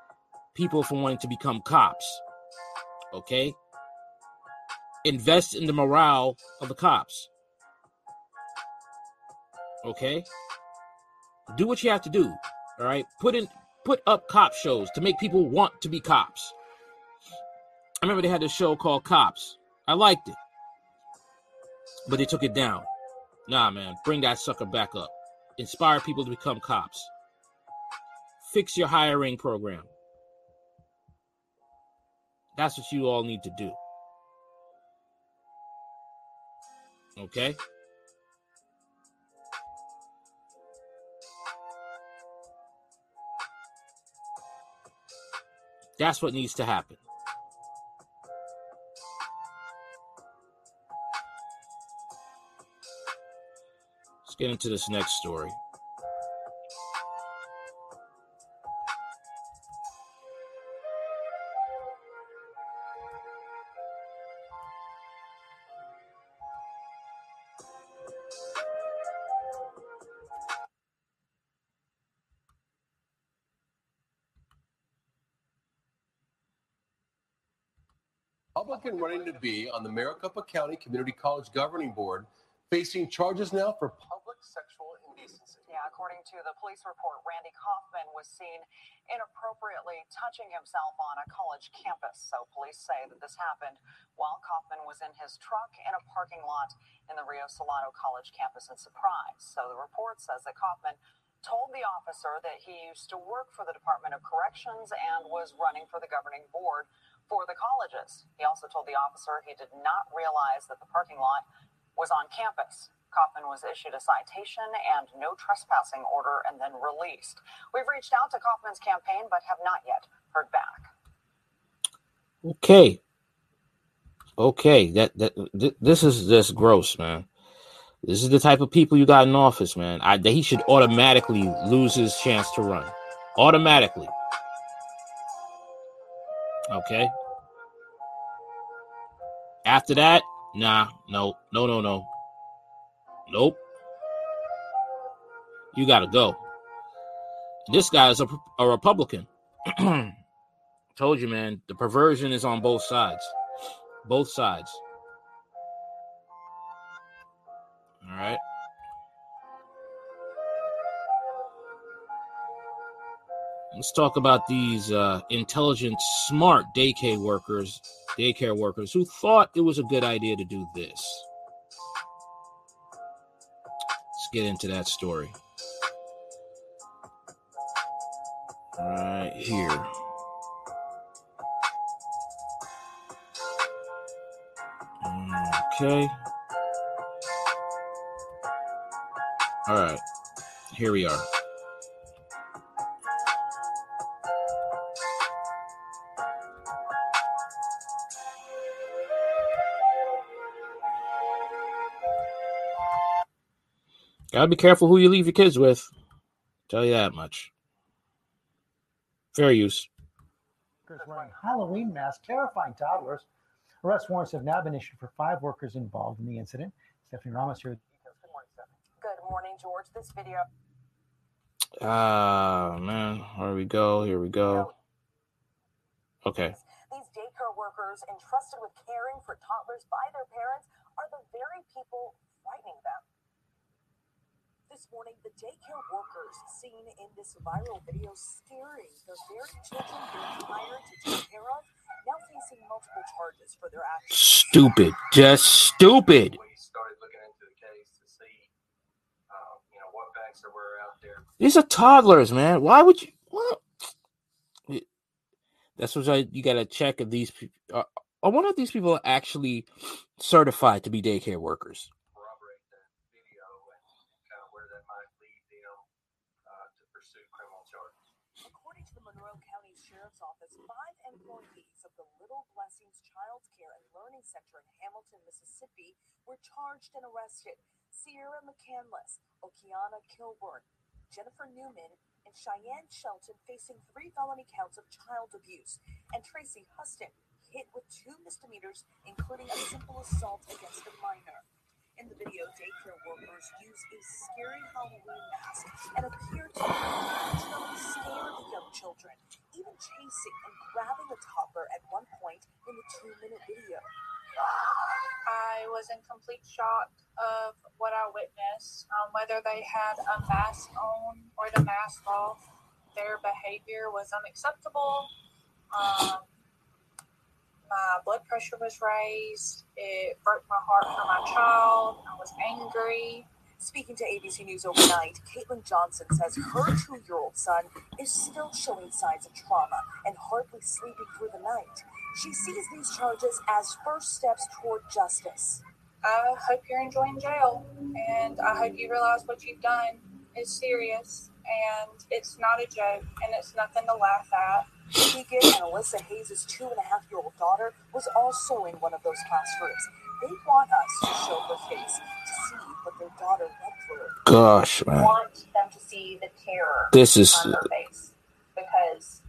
people from wanting to become cops. Okay. Invest in the morale of the cops. Okay. Do what you have to do. All right. Put in put up cop shows to make people want to be cops. I remember they had this show called Cops. I liked it. But they took it down. Nah, man. Bring that sucker back up. Inspire people to become cops. Fix your hiring program. That's what you all need to do. Okay? That's what needs to happen. Get into this next story. Republican running to be on the Maricopa County Community College Governing Board, facing charges now for sexual indecency. Yeah, according to the police report, Randy Kaufman was seen inappropriately touching himself on a college campus. So police say that this happened while Kaufman was in his truck in a parking lot in the Rio Salado College campus in Surprise. So the report says that Kaufman told the officer that he used to work for the Department of Corrections and was running for the governing board for the colleges. He also told the officer he did not realize that the parking lot was on campus. Kaufman was issued a citation and no trespassing order and then released. We've reached out to Kaufman's campaign but have not yet heard back. Okay. Okay. That that th- this is just gross, man. This is the type of people you got in office, man. I, he should automatically lose his chance to run. Automatically. Okay. After that, nah, no, no, no, no. Nope. You got to go. This guy is a, a Republican. (clears throat) Told you, man, the perversion is on both sides. Both sides. All right. Let's talk about these uh, intelligent, smart daycare workers, daycare workers who thought it was a good idea to do this. Get into that story. Right here. Okay. All right. Here we are. Gotta be careful who you leave your kids with. Tell you that much. Fair use. wearing Halloween masks, terrifying toddlers. Arrest warrants have now been issued for five workers involved in the incident. Stephanie Ramos here. Good morning, Stephanie. Good morning, George. This video. Ah, man. Here we go. Here we go. Okay. These daycare workers entrusted with caring for toddlers by their parents are the very people frightening them. This morning, the daycare workers seen in this viral video scaring the very children being hired to take care of, now facing multiple charges for their actions. Stupid. Just stupid. we started looking into the case to see, um, you know, what facts there were out there. These are toddlers, man. Why would you? What? That's what I, you got to check if these people are, are one of these people actually certified to be daycare workers. corroborate that video and kind of where that might lead them uh, to pursue criminal charges. According to the Monroe County Sheriff's Office, five employees of the Little Blessings Child Care and Learning Center in Hamilton, Mississippi, were charged and arrested. Sierra McCandless, Okiana Kilburn, Jennifer Newman, and Cheyenne Shelton facing three felony counts of child abuse, and Tracy Huston hit with two misdemeanors, including a simple assault against a minor. In the video, daycare workers use a scary Halloween mask and appear to intentionally scare the young children, even chasing and grabbing a toddler at one point in the two-minute video. I was in complete shock of what I witnessed. Um, whether they had a mask on or the mask off, their behavior was unacceptable. Um, my blood pressure was raised. It broke my heart for my child. I was angry. Speaking to ABC News overnight, Caitlin Johnson says her two-year-old son is still showing signs of trauma and hardly sleeping through the night. She sees these charges as first steps toward justice. I hope you're enjoying jail, and I hope you realize what you've done is serious and it's not a joke and it's nothing to laugh at. Keegan and Alyssa Hayes' two and a half year old daughter was also in one of those classrooms. They want us to show her face to see what their daughter went through. Gosh, man. want them to see the terror This is- on her face because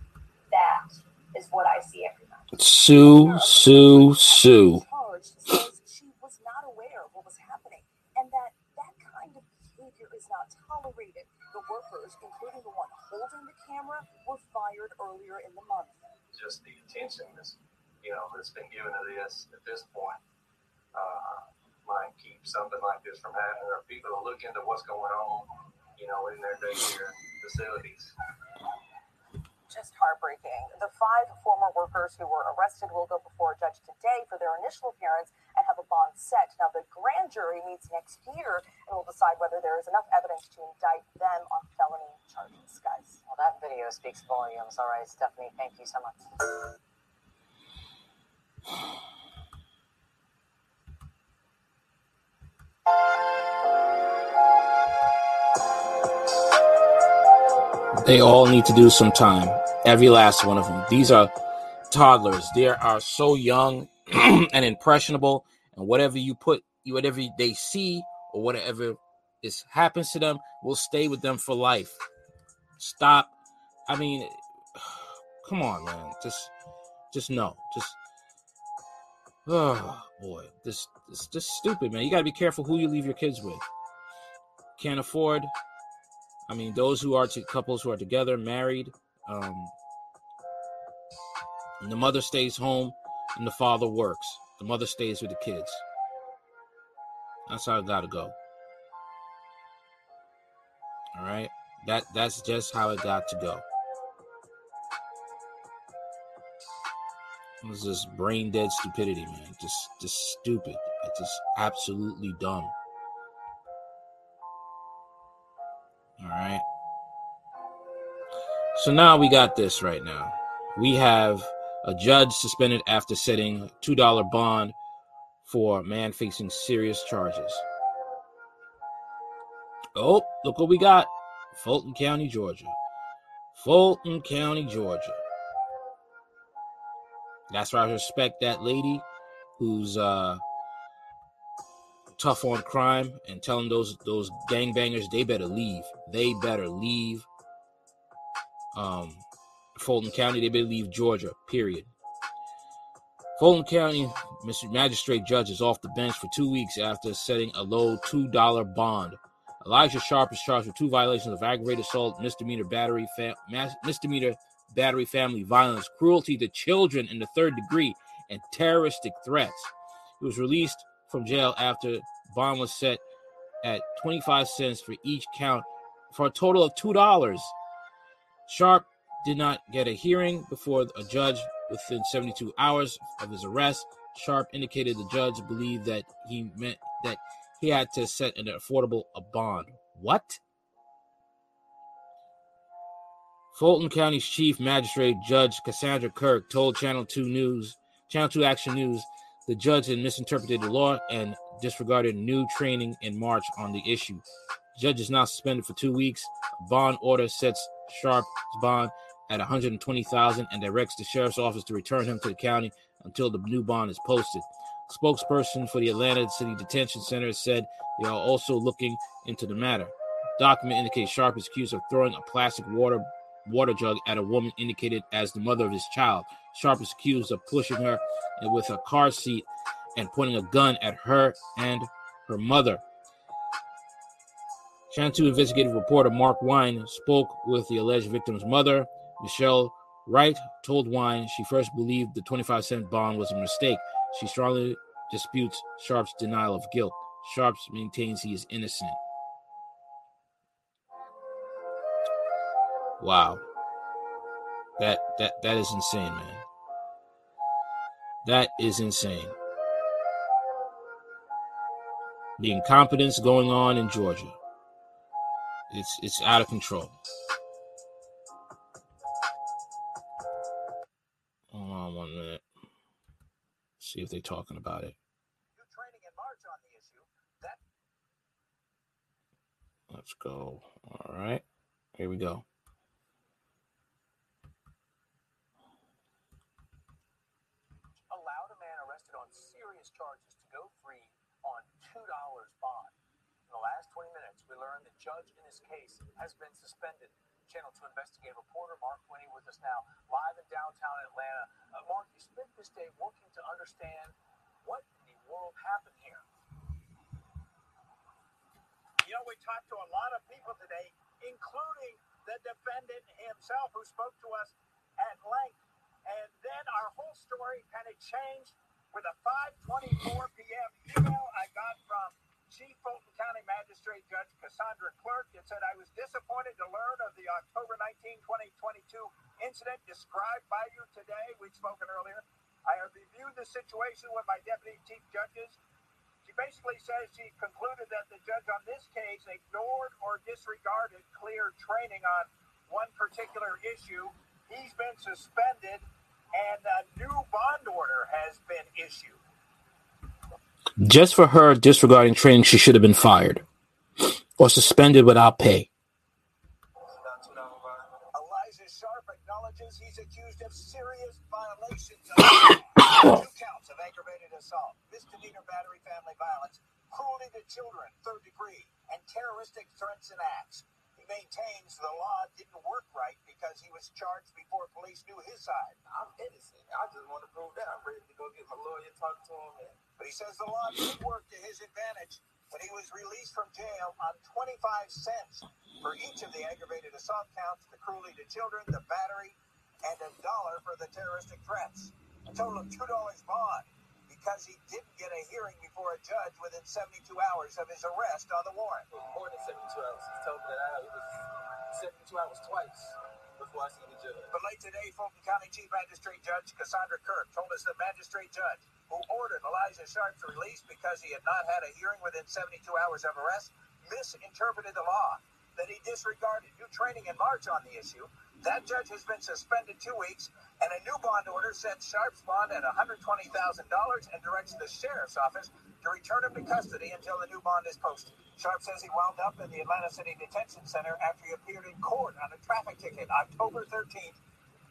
that is what I see every night. Sue, Sue, Sue. Charged says she was not aware of what was happening and that that kind of behavior is not tolerated. The workers, including the one holding the camera, were fired earlier in the month. Just the attention that's, you know, that's been given to this at this point uh, might keep something like this from happening, or people to look into what's going on, you know, in their daycare facilities. Just heartbreaking. The five former workers who were arrested will go before a judge today for their initial appearance and have a bond set. Now, the grand jury meets next year and will decide whether there is enough evidence to indict them on felony charges, guys. Well, that video speaks volumes. All right, Stephanie, thank you so much. They all need to do some time. Every last one of them. These are toddlers. They are so young (clears throat) and impressionable, and whatever you put, whatever they see or whatever is happens to them will stay with them for life. Stop. I mean, (sighs) come on, man. Just, just no. Just, (sighs) oh boy, this, this, just stupid, man. You gotta be careful who you leave your kids with. Can't afford. I mean, those who are to couples who are together, married, um, the mother stays home and the father works. The mother stays with the kids. That's how it gotta go. All right, that that's just how it got to go. It was just brain dead stupidity, man. Just just stupid. It's just absolutely dumb. All right. So now we got this right now. We have a judge suspended after setting a $2 bond for man facing serious charges. Oh, look what we got. Fulton County, Georgia. Fulton County, Georgia. That's why I respect that lady who's uh tough on crime and telling those those gangbangers they better leave. They better leave um Fulton County, they believe Georgia, period. Fulton County Mr. Magistrate Judge is off the bench for two weeks after setting a low $2 bond. Elijah Sharp is charged with two violations of aggravated assault, misdemeanor battery, fa- misdemeanor battery, family violence, cruelty to children in the third degree, and terroristic threats. He was released from jail after bond was set at 25 cents for each count for a total of $2. Sharp did not get a hearing before a judge within 72 hours of his arrest. Sharp indicated the judge believed that he meant that he had to set an affordable bond. What? Fulton County's Chief Magistrate Judge Cassandra Kirk told Channel 2 News, Channel 2 Action News, the judge had misinterpreted the law and disregarded new training in March on the issue. The judge is now suspended for two weeks. A bond order sets Sharp's bond at 120,000 and directs the sheriff's office to return him to the county until the new bond is posted. Spokesperson for the Atlanta City Detention Center said they are also looking into the matter. Document indicates Sharp is accused of throwing a plastic water water jug at a woman indicated as the mother of his child. Sharp is accused of pushing her with a car seat and pointing a gun at her and her mother. Channel 2 investigative reporter Mark Winne spoke with the alleged victim's mother. Michelle Wright told Winne she first believed the 25 cent bond was a mistake. She strongly disputes Sharp's denial of guilt. Sharps maintains he is innocent. Wow. That that that is insane, man. That is insane. The incompetence going on in Georgia. It's it's out of control. Hold on one minute. See if they're talking about it. Let's go. All right. Here we go. allowed a man arrested on serious charges to go free on $2 bond. The last 20 minutes, we learned the judge in this case has been suspended. Channel 2 investigative reporter Mark Winne with us now, live in downtown Atlanta. Uh, Mark, you spent this day working to understand what in the world happened here. You know, we talked to a lot of people today, including the defendant himself, who spoke to us at length. And then our whole story kind of changed with a 5:24 p.m. email I got from Chief Fulton County Magistrate Judge Cassandra Kirk. It said, I was disappointed to learn of the October 19, 2022 incident described by you today. We'd spoken earlier. I have reviewed the situation with my deputy chief judges. She basically says she concluded that the judge on this case ignored or disregarded clear training on one particular issue. He's been suspended and a new bond order has been issued. Just for her disregarding training, she should have been fired or suspended without pay. Elijah Sharp acknowledges he's accused of serious violations two counts of aggravated assault, misdemeanor battery, family violence, cruelty to children, third degree, and terroristic threats and acts. He maintains the law didn't work right because he was charged before police knew his side. I'm innocent. I just want to prove that. I'm ready to go get my lawyer, talk to him, and But he says the law did work to his advantage when he was released from jail on 25 cents for each of the aggravated assault counts, the cruelty to children, the battery, and a dollar for the terroristic threats. A total of $2 bond because he didn't get a hearing before a judge within 72 hours of his arrest on the warrant. more than 72 hours. He told me that I, it was 72 hours twice But late today, Fulton County Chief Magistrate Judge Cassandra Kirk told us the magistrate judge who ordered Elijah Sharp's release because he had not had a hearing within 72 hours of arrest misinterpreted the law, that he disregarded new training in March on the issue. That judge has been suspended two weeks, and a new bond order sets Sharp's bond at $120,000 and directs the sheriff's office to return him to custody until the new bond is posted. Sharp says he wound up in the Atlanta City Detention Center after he appeared in court on a traffic ticket October 13th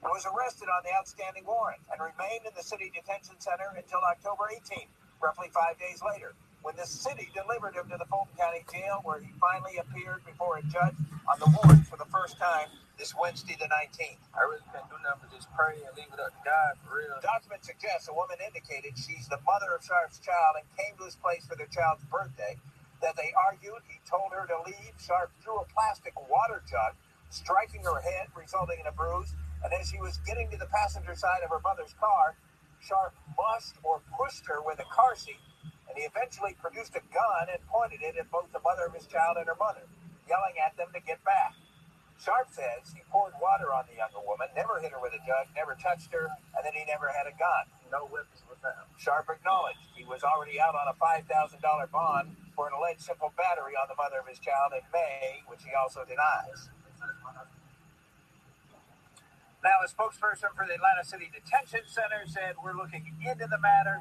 and was arrested on the outstanding warrant and remained in the city detention center until October 18th, roughly five days later, when the city delivered him to the Fulton County Jail, where he finally appeared before a judge on the warrant for the first time this Wednesday the 19th. I really can't do nothing but just pray and leave it up to God for real. Documents suggest a woman indicated she's the mother of Sharp's child and came to his place for their child's birthday. That they argued, he told her to leave. Sharp threw a plastic water jug, striking her head, resulting in a bruise. And as she was getting to the passenger side of her mother's car, Sharp mushed or pushed her with a car seat. And he eventually produced a gun and pointed it at both the mother of his child and her mother, yelling at them to get back. Sharp says he poured water on the younger woman, never hit her with a jug, never touched her, and that he never had a gun. No weapons were found. Sharp acknowledged he was already out on a $5,000 bond for an alleged simple battery on the mother of his child in May, which he also denies. Now, a spokesperson for the Atlanta City Detention Center said we're looking into the matter.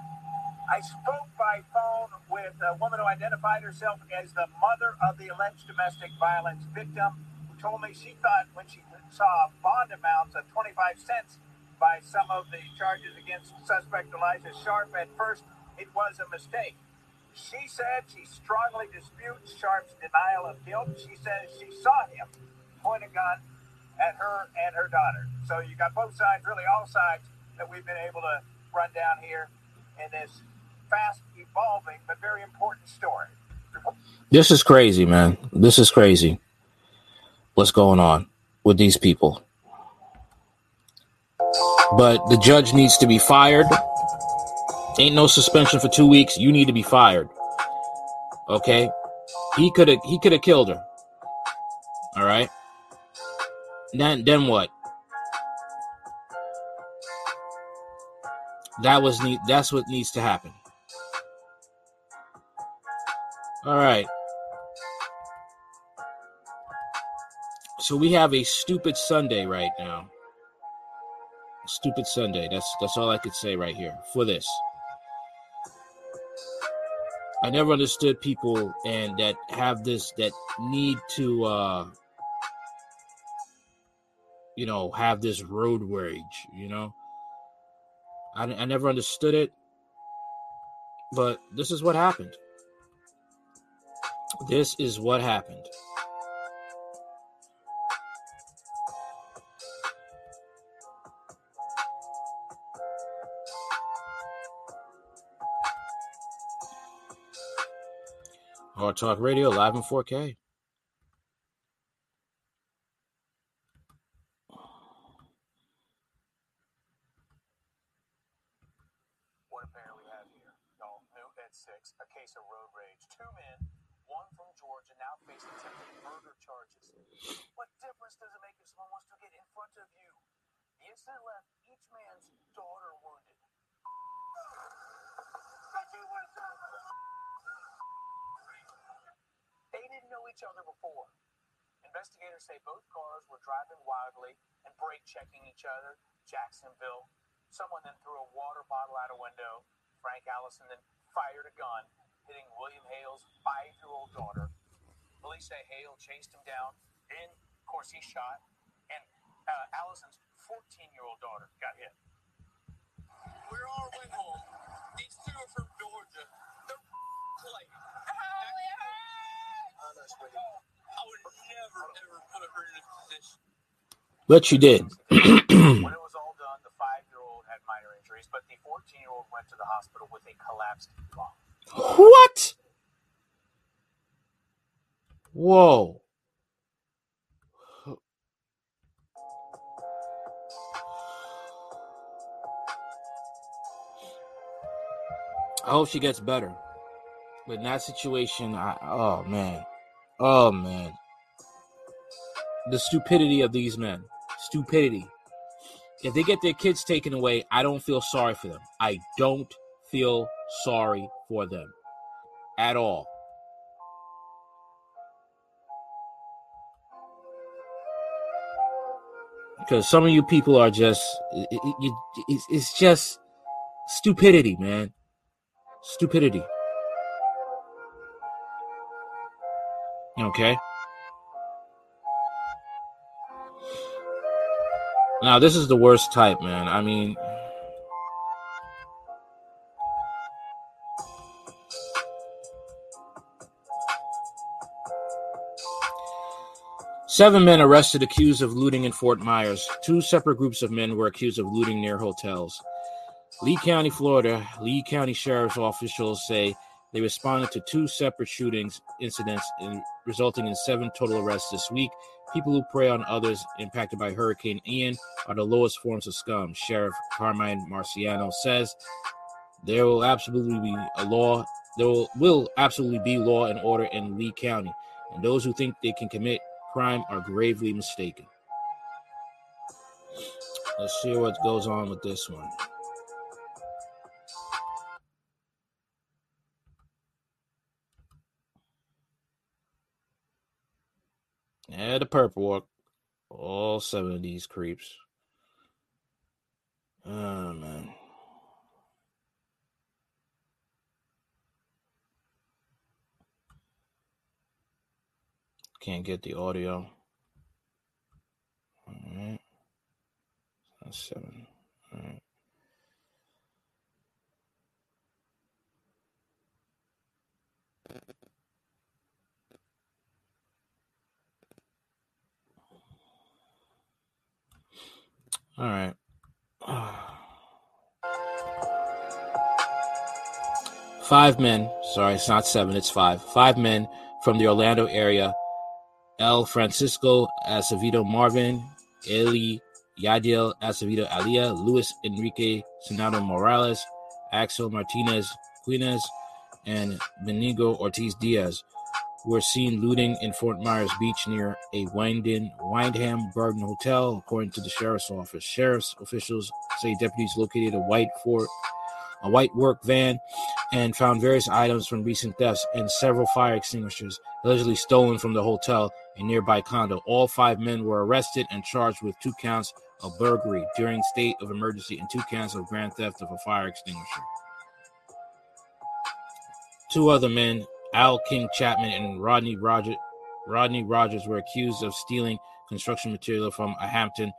I spoke by phone with a woman who identified herself as the mother of the alleged domestic violence victim, told me she thought when she saw bond amounts of 25 cents by some of the charges against suspect Elijah Sharp, at first it was a mistake. She said she strongly disputes Sharp's denial of guilt. She says she saw him point a gun at her and her daughter. So you got both sides, really all sides, that we've been able to run down here in this fast evolving but very important story. This is crazy, man. This is crazy. What's going on with these people? But the judge needs to be fired. Ain't no suspension for two weeks. You need to be fired. Okay? He could have he could have killed her. All right? Then then what? That was need that's what needs to happen. All right. So we have a stupid Sunday right now. Stupid Sunday. That's that's all I could say right here for this. I never understood people and that have this that need to uh you know have this road rage, you know. I, I never understood it, but this is what happened. This is what happened. Talk Radio live in 4K. What affair we have here? Y'all new at six, a case of road rage. Two men, one from Georgia, now face attempted murder charges. What difference does it make if someone wants to get in front of you? The incident left each man's daughter wounded. They didn't know each other before. Investigators say both cars were driving wildly and brake checking each other. Jacksonville. Someone then threw a water bottle out a window. Frank Allison then fired a gun, hitting William Hale's five year old daughter. Police say Hale chased him down. Then, of course, he shot. And uh, Allison's 14 year old daughter got hit. We're on our way home. These two are from Georgia. They're clay. Honestly, I would never ever put her in this position. But you did. when it was all done, the five year old had minor injuries, but the 14 year old went to the hospital with a collapsed lung. What? Whoa. I hope she gets better. But in that situation, I oh man. Oh man. The stupidity of these men. Stupidity. If they get their kids taken away, I don't feel sorry for them. I don't feel sorry for them at all. Because some of you people are just, it, it, it- it's, it's just stupidity, man. Stupidity. Okay. Now, this is the worst type, man. I mean, Seven men arrested accused of looting in Fort Myers. Two separate groups of men were accused of looting near hotels. Lee County, Florida, Lee County Sheriff's officials say they responded to two separate shootings incidents, in, resulting in seven total arrests this week. People who prey on others impacted by Hurricane Ian are the lowest forms of scum. Sheriff Carmine Marceno says there will absolutely be a law. There will, will absolutely be law and order in Lee County, and those who think they can commit crime are gravely mistaken. Let's see what goes on with this one. Yeah, the purple work. All seven of these creeps. Oh man. Can't get the audio. All right. Seven. All right. All right. (sighs) Five men, sorry, it's not seven, it's five. Five men from the Orlando area El Francisco Acevedo Marvin, Eli Yadiel Acevedo Alia, Luis Enrique Senado Morales, Axel Martinez Quinez, and Benigo Ortiz Diaz were seen looting in Fort Myers Beach near a Wyndham, Wyndham Garden Hotel, according to the sheriff's office. Sheriff's officials say deputies located a white Ford, a white work van, and found various items from recent thefts and several fire extinguishers allegedly stolen from the hotel and nearby condo. All five men were arrested and charged with two counts of burglary during state of emergency and two counts of grand theft of a fire extinguisher. Two other men Al King Chapman and Rodney Roger, Rodney Rogers were accused of stealing construction material from a Hampton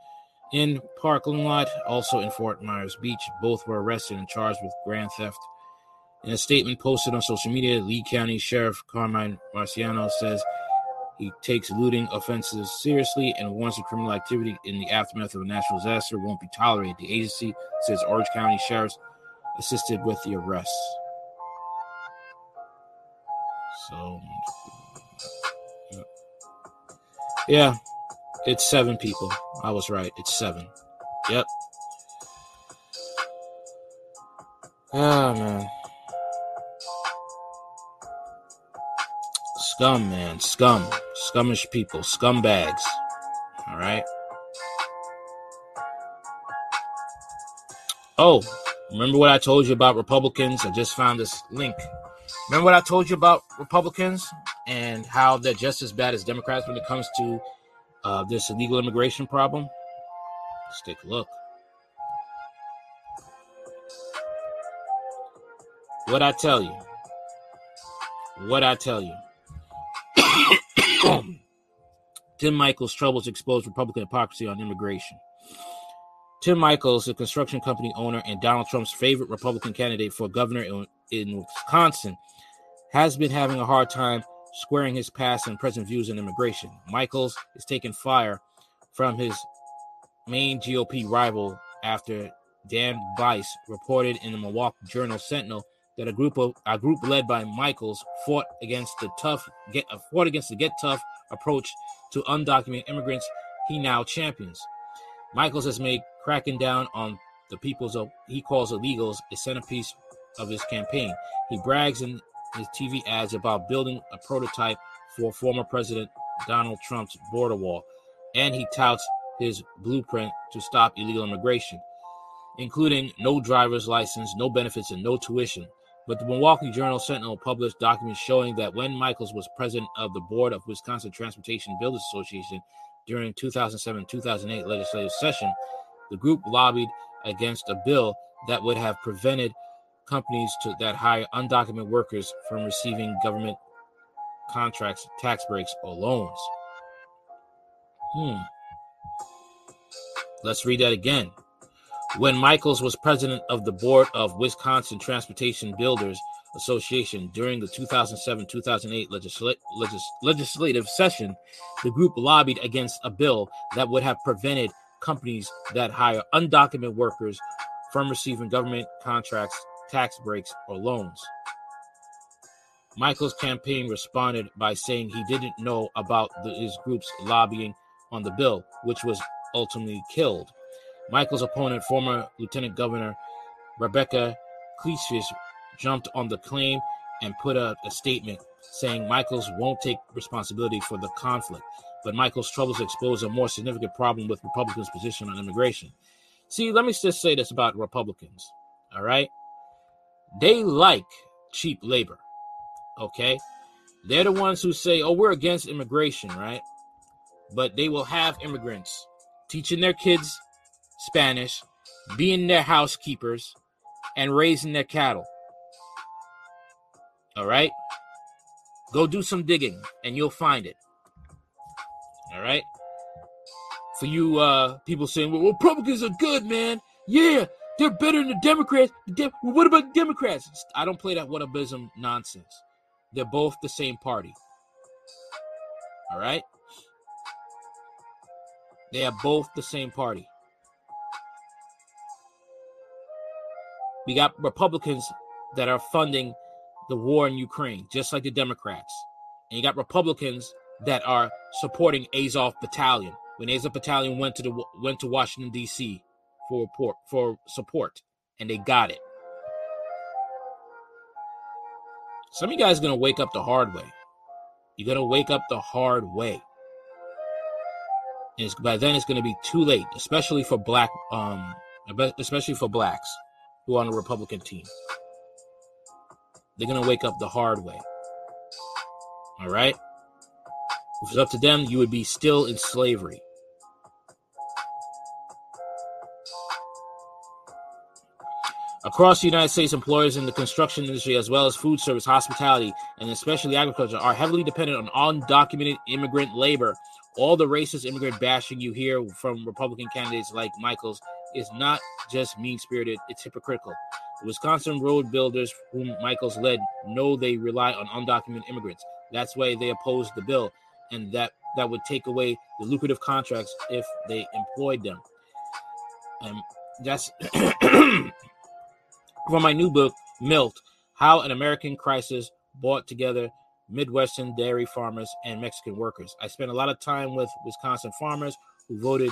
Inn parking lot, also in Fort Myers Beach. Both were arrested and charged with grand theft. In a statement posted on social media, Lee County Sheriff Carmine Marceno says he takes looting offenses seriously and warns that criminal activity in the aftermath of a natural disaster won't be tolerated. The agency says Orange County sheriffs assisted with the arrests. So, yeah, it's seven people. I was right. It's seven. Yep. Ah, man. Scum, man. Scum. Scummish people. Scumbags. All right. Oh, remember what I told you about Republicans? I just found this link. Remember what I told you about Republicans and how they're just as bad as Democrats when it comes to uh, this illegal immigration problem? Let's take a look. What I tell you. What I tell you. (coughs) Tim Michels' troubles expose Republican hypocrisy on immigration. Tim Michels, a construction company owner and Donald Trump's favorite Republican candidate for governor in, in Wisconsin, has been having a hard time squaring his past and present views on immigration. Michels is taking fire from his main GOP rival after Dan Bice reported in the Milwaukee Journal Sentinel that a group of a group led by Michels fought against the tough get uh, fought against the get tough approach to undocumented immigrants he now champions. Michels has made cracking down on the people's he calls illegals a centerpiece of his campaign. He brags in his TV ads about building a prototype for former President Donald Trump's border wall, and he touts his blueprint to stop illegal immigration, including no driver's license, no benefits, and no tuition. But the Milwaukee Journal Sentinel published documents showing that when Michels was president of the board of Wisconsin Transportation Builders Association during 2007-2008 legislative session, the group lobbied against a bill that would have prevented companies to, that hire undocumented workers from receiving government contracts, tax breaks, or loans. Hmm. Let's read that again. When Michels was president of the board of Wisconsin Transportation Builders Association during the 2007 2008 legisla- legis- legislative session, the group lobbied against a bill that would have prevented companies that hire undocumented workers from receiving government contracts, tax breaks, or loans. Michels' campaign responded by saying he didn't know about the, his group's lobbying on the bill, which was ultimately killed. Michels' opponent, former Lieutenant Governor Rebecca Kleefisch, jumped on the claim and put out a statement saying Michels won't take responsibility for the conflict, but Michels' troubles expose a more significant problem with Republicans' position on immigration. See, let me just say this about Republicans, all right? They like cheap labor, okay? They're the ones who say, oh, we're against immigration, right? But they will have immigrants teaching their kids Spanish, being their housekeepers, and raising their cattle. All right? Go do some digging and you'll find it. All right? For you uh people saying, well, Republicans are good, man. Yeah, they're better than the Democrats. De- what about Democrats? I don't play that whatabism nonsense. They're both the same party. All right? They are both the same party. We got Republicans that are funding the war in Ukraine, just like the Democrats. And you got Republicans that are supporting Azov Battalion when Azov Battalion went to the went to Washington D.C. for report for support, and they got it. Some of you guys are gonna wake up the hard way. You're gonna wake up the hard way. And by then it's gonna be too late, especially for black, um, especially for blacks who are on the Republican team. They're gonna wake up the hard way. All right. If it's up to them, you would be still in slavery. Across the United States, employers in the construction industry, as well as food service, hospitality, and especially agriculture, are heavily dependent on undocumented immigrant labor. All the racist immigrant bashing you hear from Republican candidates like Michels is not just mean spirited, it's hypocritical. The Wisconsin road builders, whom Michels led, know they rely on undocumented immigrants. That's why they opposed the bill, and that, that would take away the lucrative contracts if they employed them. And that's (clears throat) for my new book, Milk How an American Crisis Brought Together Midwestern Dairy Farmers and Mexican Workers. I spent a lot of time with Wisconsin farmers who voted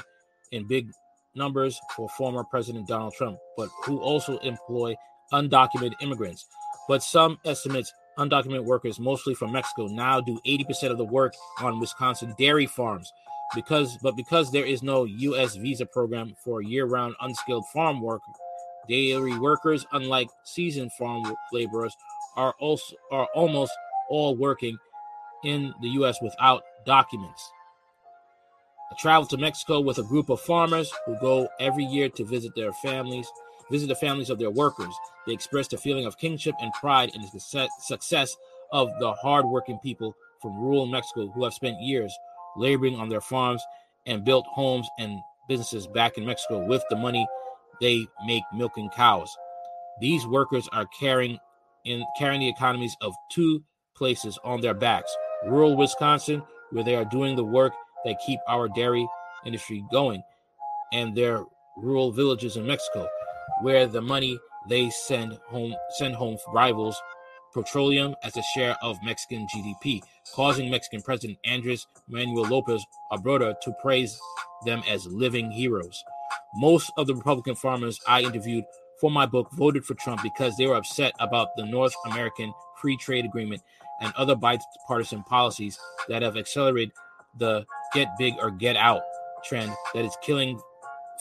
in big numbers for former President Donald Trump, but who also employ undocumented immigrants. But some estimates undocumented workers, mostly from Mexico, now do 80% of the work on Wisconsin dairy farms. Because, but because there is no U.S. visa program for year-round unskilled farm work, dairy workers, unlike seasoned farm laborers, are also are almost all working in the U.S. without documents. I traveled to Mexico with a group of farmers who go every year to visit their families, visit the families of their workers. They expressed a feeling of kingship and pride in the success of the hardworking people from rural Mexico who have spent years laboring on their farms and built homes and businesses back in Mexico with the money they make milking cows. These workers are carrying in carrying the economies of two places on their backs. Rural Wisconsin, where they are doing the work that keep our dairy industry going, and their rural villages in Mexico, where the money they send home send home rivals petroleum as a share of Mexican GDP, causing Mexican President Andres Manuel Lopez Obrador to praise them as living heroes. Most of the Republican farmers I interviewed for my book voted for Trump because they were upset about the North American Free Trade Agreement and other bipartisan policies that have accelerated the get big or get out trend that is killing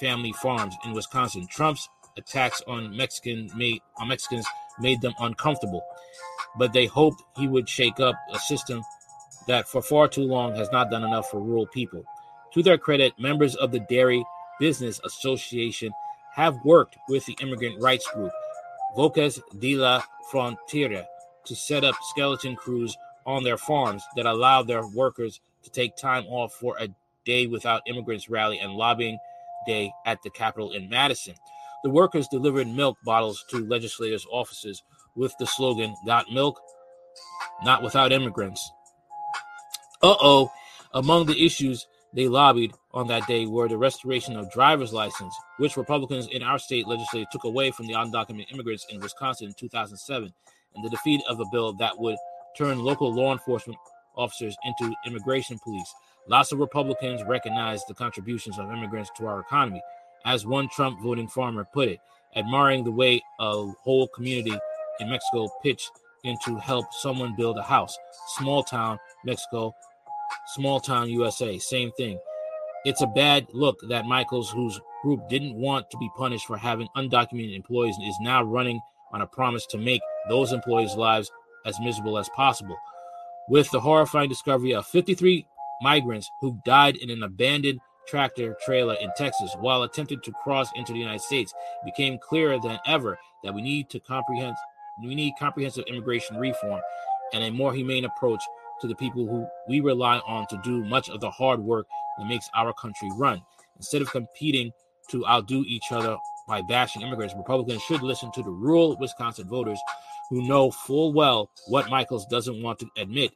family farms in Wisconsin. Trump's attacks on Mexican made on Mexicans made them uncomfortable, but they hoped he would shake up a system that for far too long has not done enough for rural people. To their credit, members of the Dairy Business Association have worked with the immigrant rights group Voces de la Frontera to set up skeleton crews on their farms that allow their workers to take time off for a day without immigrants rally and lobbying day at the Capitol in Madison. The workers delivered milk bottles to legislators' offices with the slogan, Got milk? Not without immigrants. Uh oh. Among the issues they lobbied on that day were the restoration of driver's license, which Republicans in our state legislature took away from the undocumented immigrants in Wisconsin in 2007, and the defeat of a bill that would turn local law enforcement officers into immigration police. Lots of Republicans recognize the contributions of immigrants to our economy. As one Trump voting farmer put it, admiring the way a whole community in Mexico pitched in to help someone build a house. Small town, Mexico, small town, USA, same thing. It's a bad look that Michels, whose group didn't want to be punished for having undocumented employees, is now running on a promise to make those employees' lives as miserable as possible. With the horrifying discovery of 53 migrants who died in an abandoned tractor trailer in Texas while attempting to cross into the United States, it became clearer than ever that we need to comprehend we need comprehensive immigration reform and a more humane approach to the people who we rely on to do much of the hard work that makes our country run. Instead of competing to outdo each other by bashing immigrants, Republicans should listen to the rural Wisconsin voters who know full well what Michels doesn't want to admit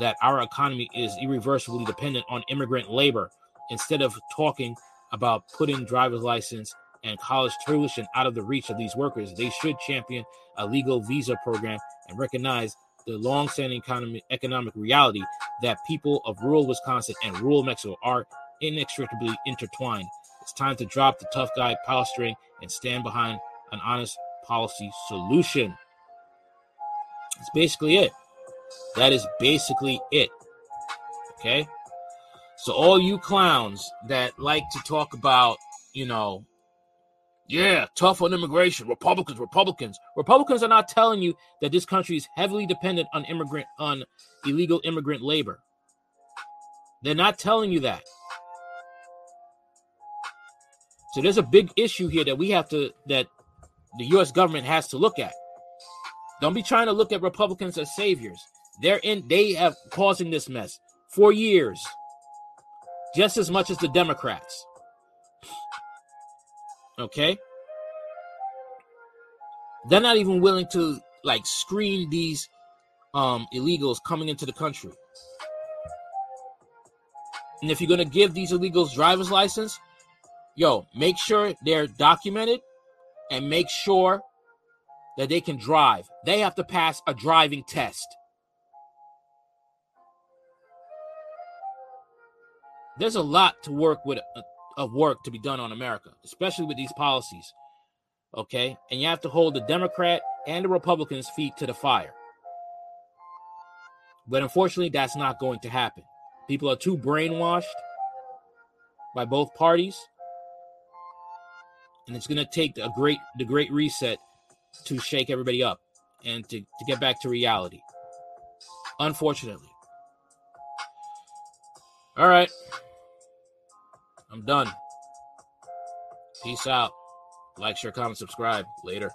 that our economy is irreversibly dependent on immigrant labor. Instead of talking about putting driver's license and college tuition out of the reach of these workers, they should champion a legal visa program and recognize the long-standing economic, economic reality that people of rural Wisconsin and rural Mexico are inextricably intertwined. It's time to drop the tough guy posturing and stand behind an honest policy solution. That's basically it. That is basically it. Okay? So all you clowns that like to talk about, you know, yeah, tough on immigration, Republicans, Republicans. Republicans are not telling you that this country is heavily dependent on immigrant on illegal immigrant labor. They're not telling you that. So there's a big issue here that we have to that the US government has to look at. Don't be trying to look at Republicans as saviors. They're in they have causing this mess for years. Just as much as the Democrats. Okay? They're not even willing to like screen these um illegals coming into the country. And if you're going to give these illegals driver's license, yo, make sure they're documented and make sure that they can drive. They have to pass a driving test. There's a lot to work with uh, of work to be done on America, especially with these policies. Okay? And you have to hold the Democrat and the Republicans' feet to the fire. But unfortunately, that's not going to happen. People are too brainwashed by both parties. And it's going to take a great the great reset to shake everybody up and to, to get back to reality. Unfortunately. All right. I'm done. Peace out. Like, share, comment, subscribe. Later.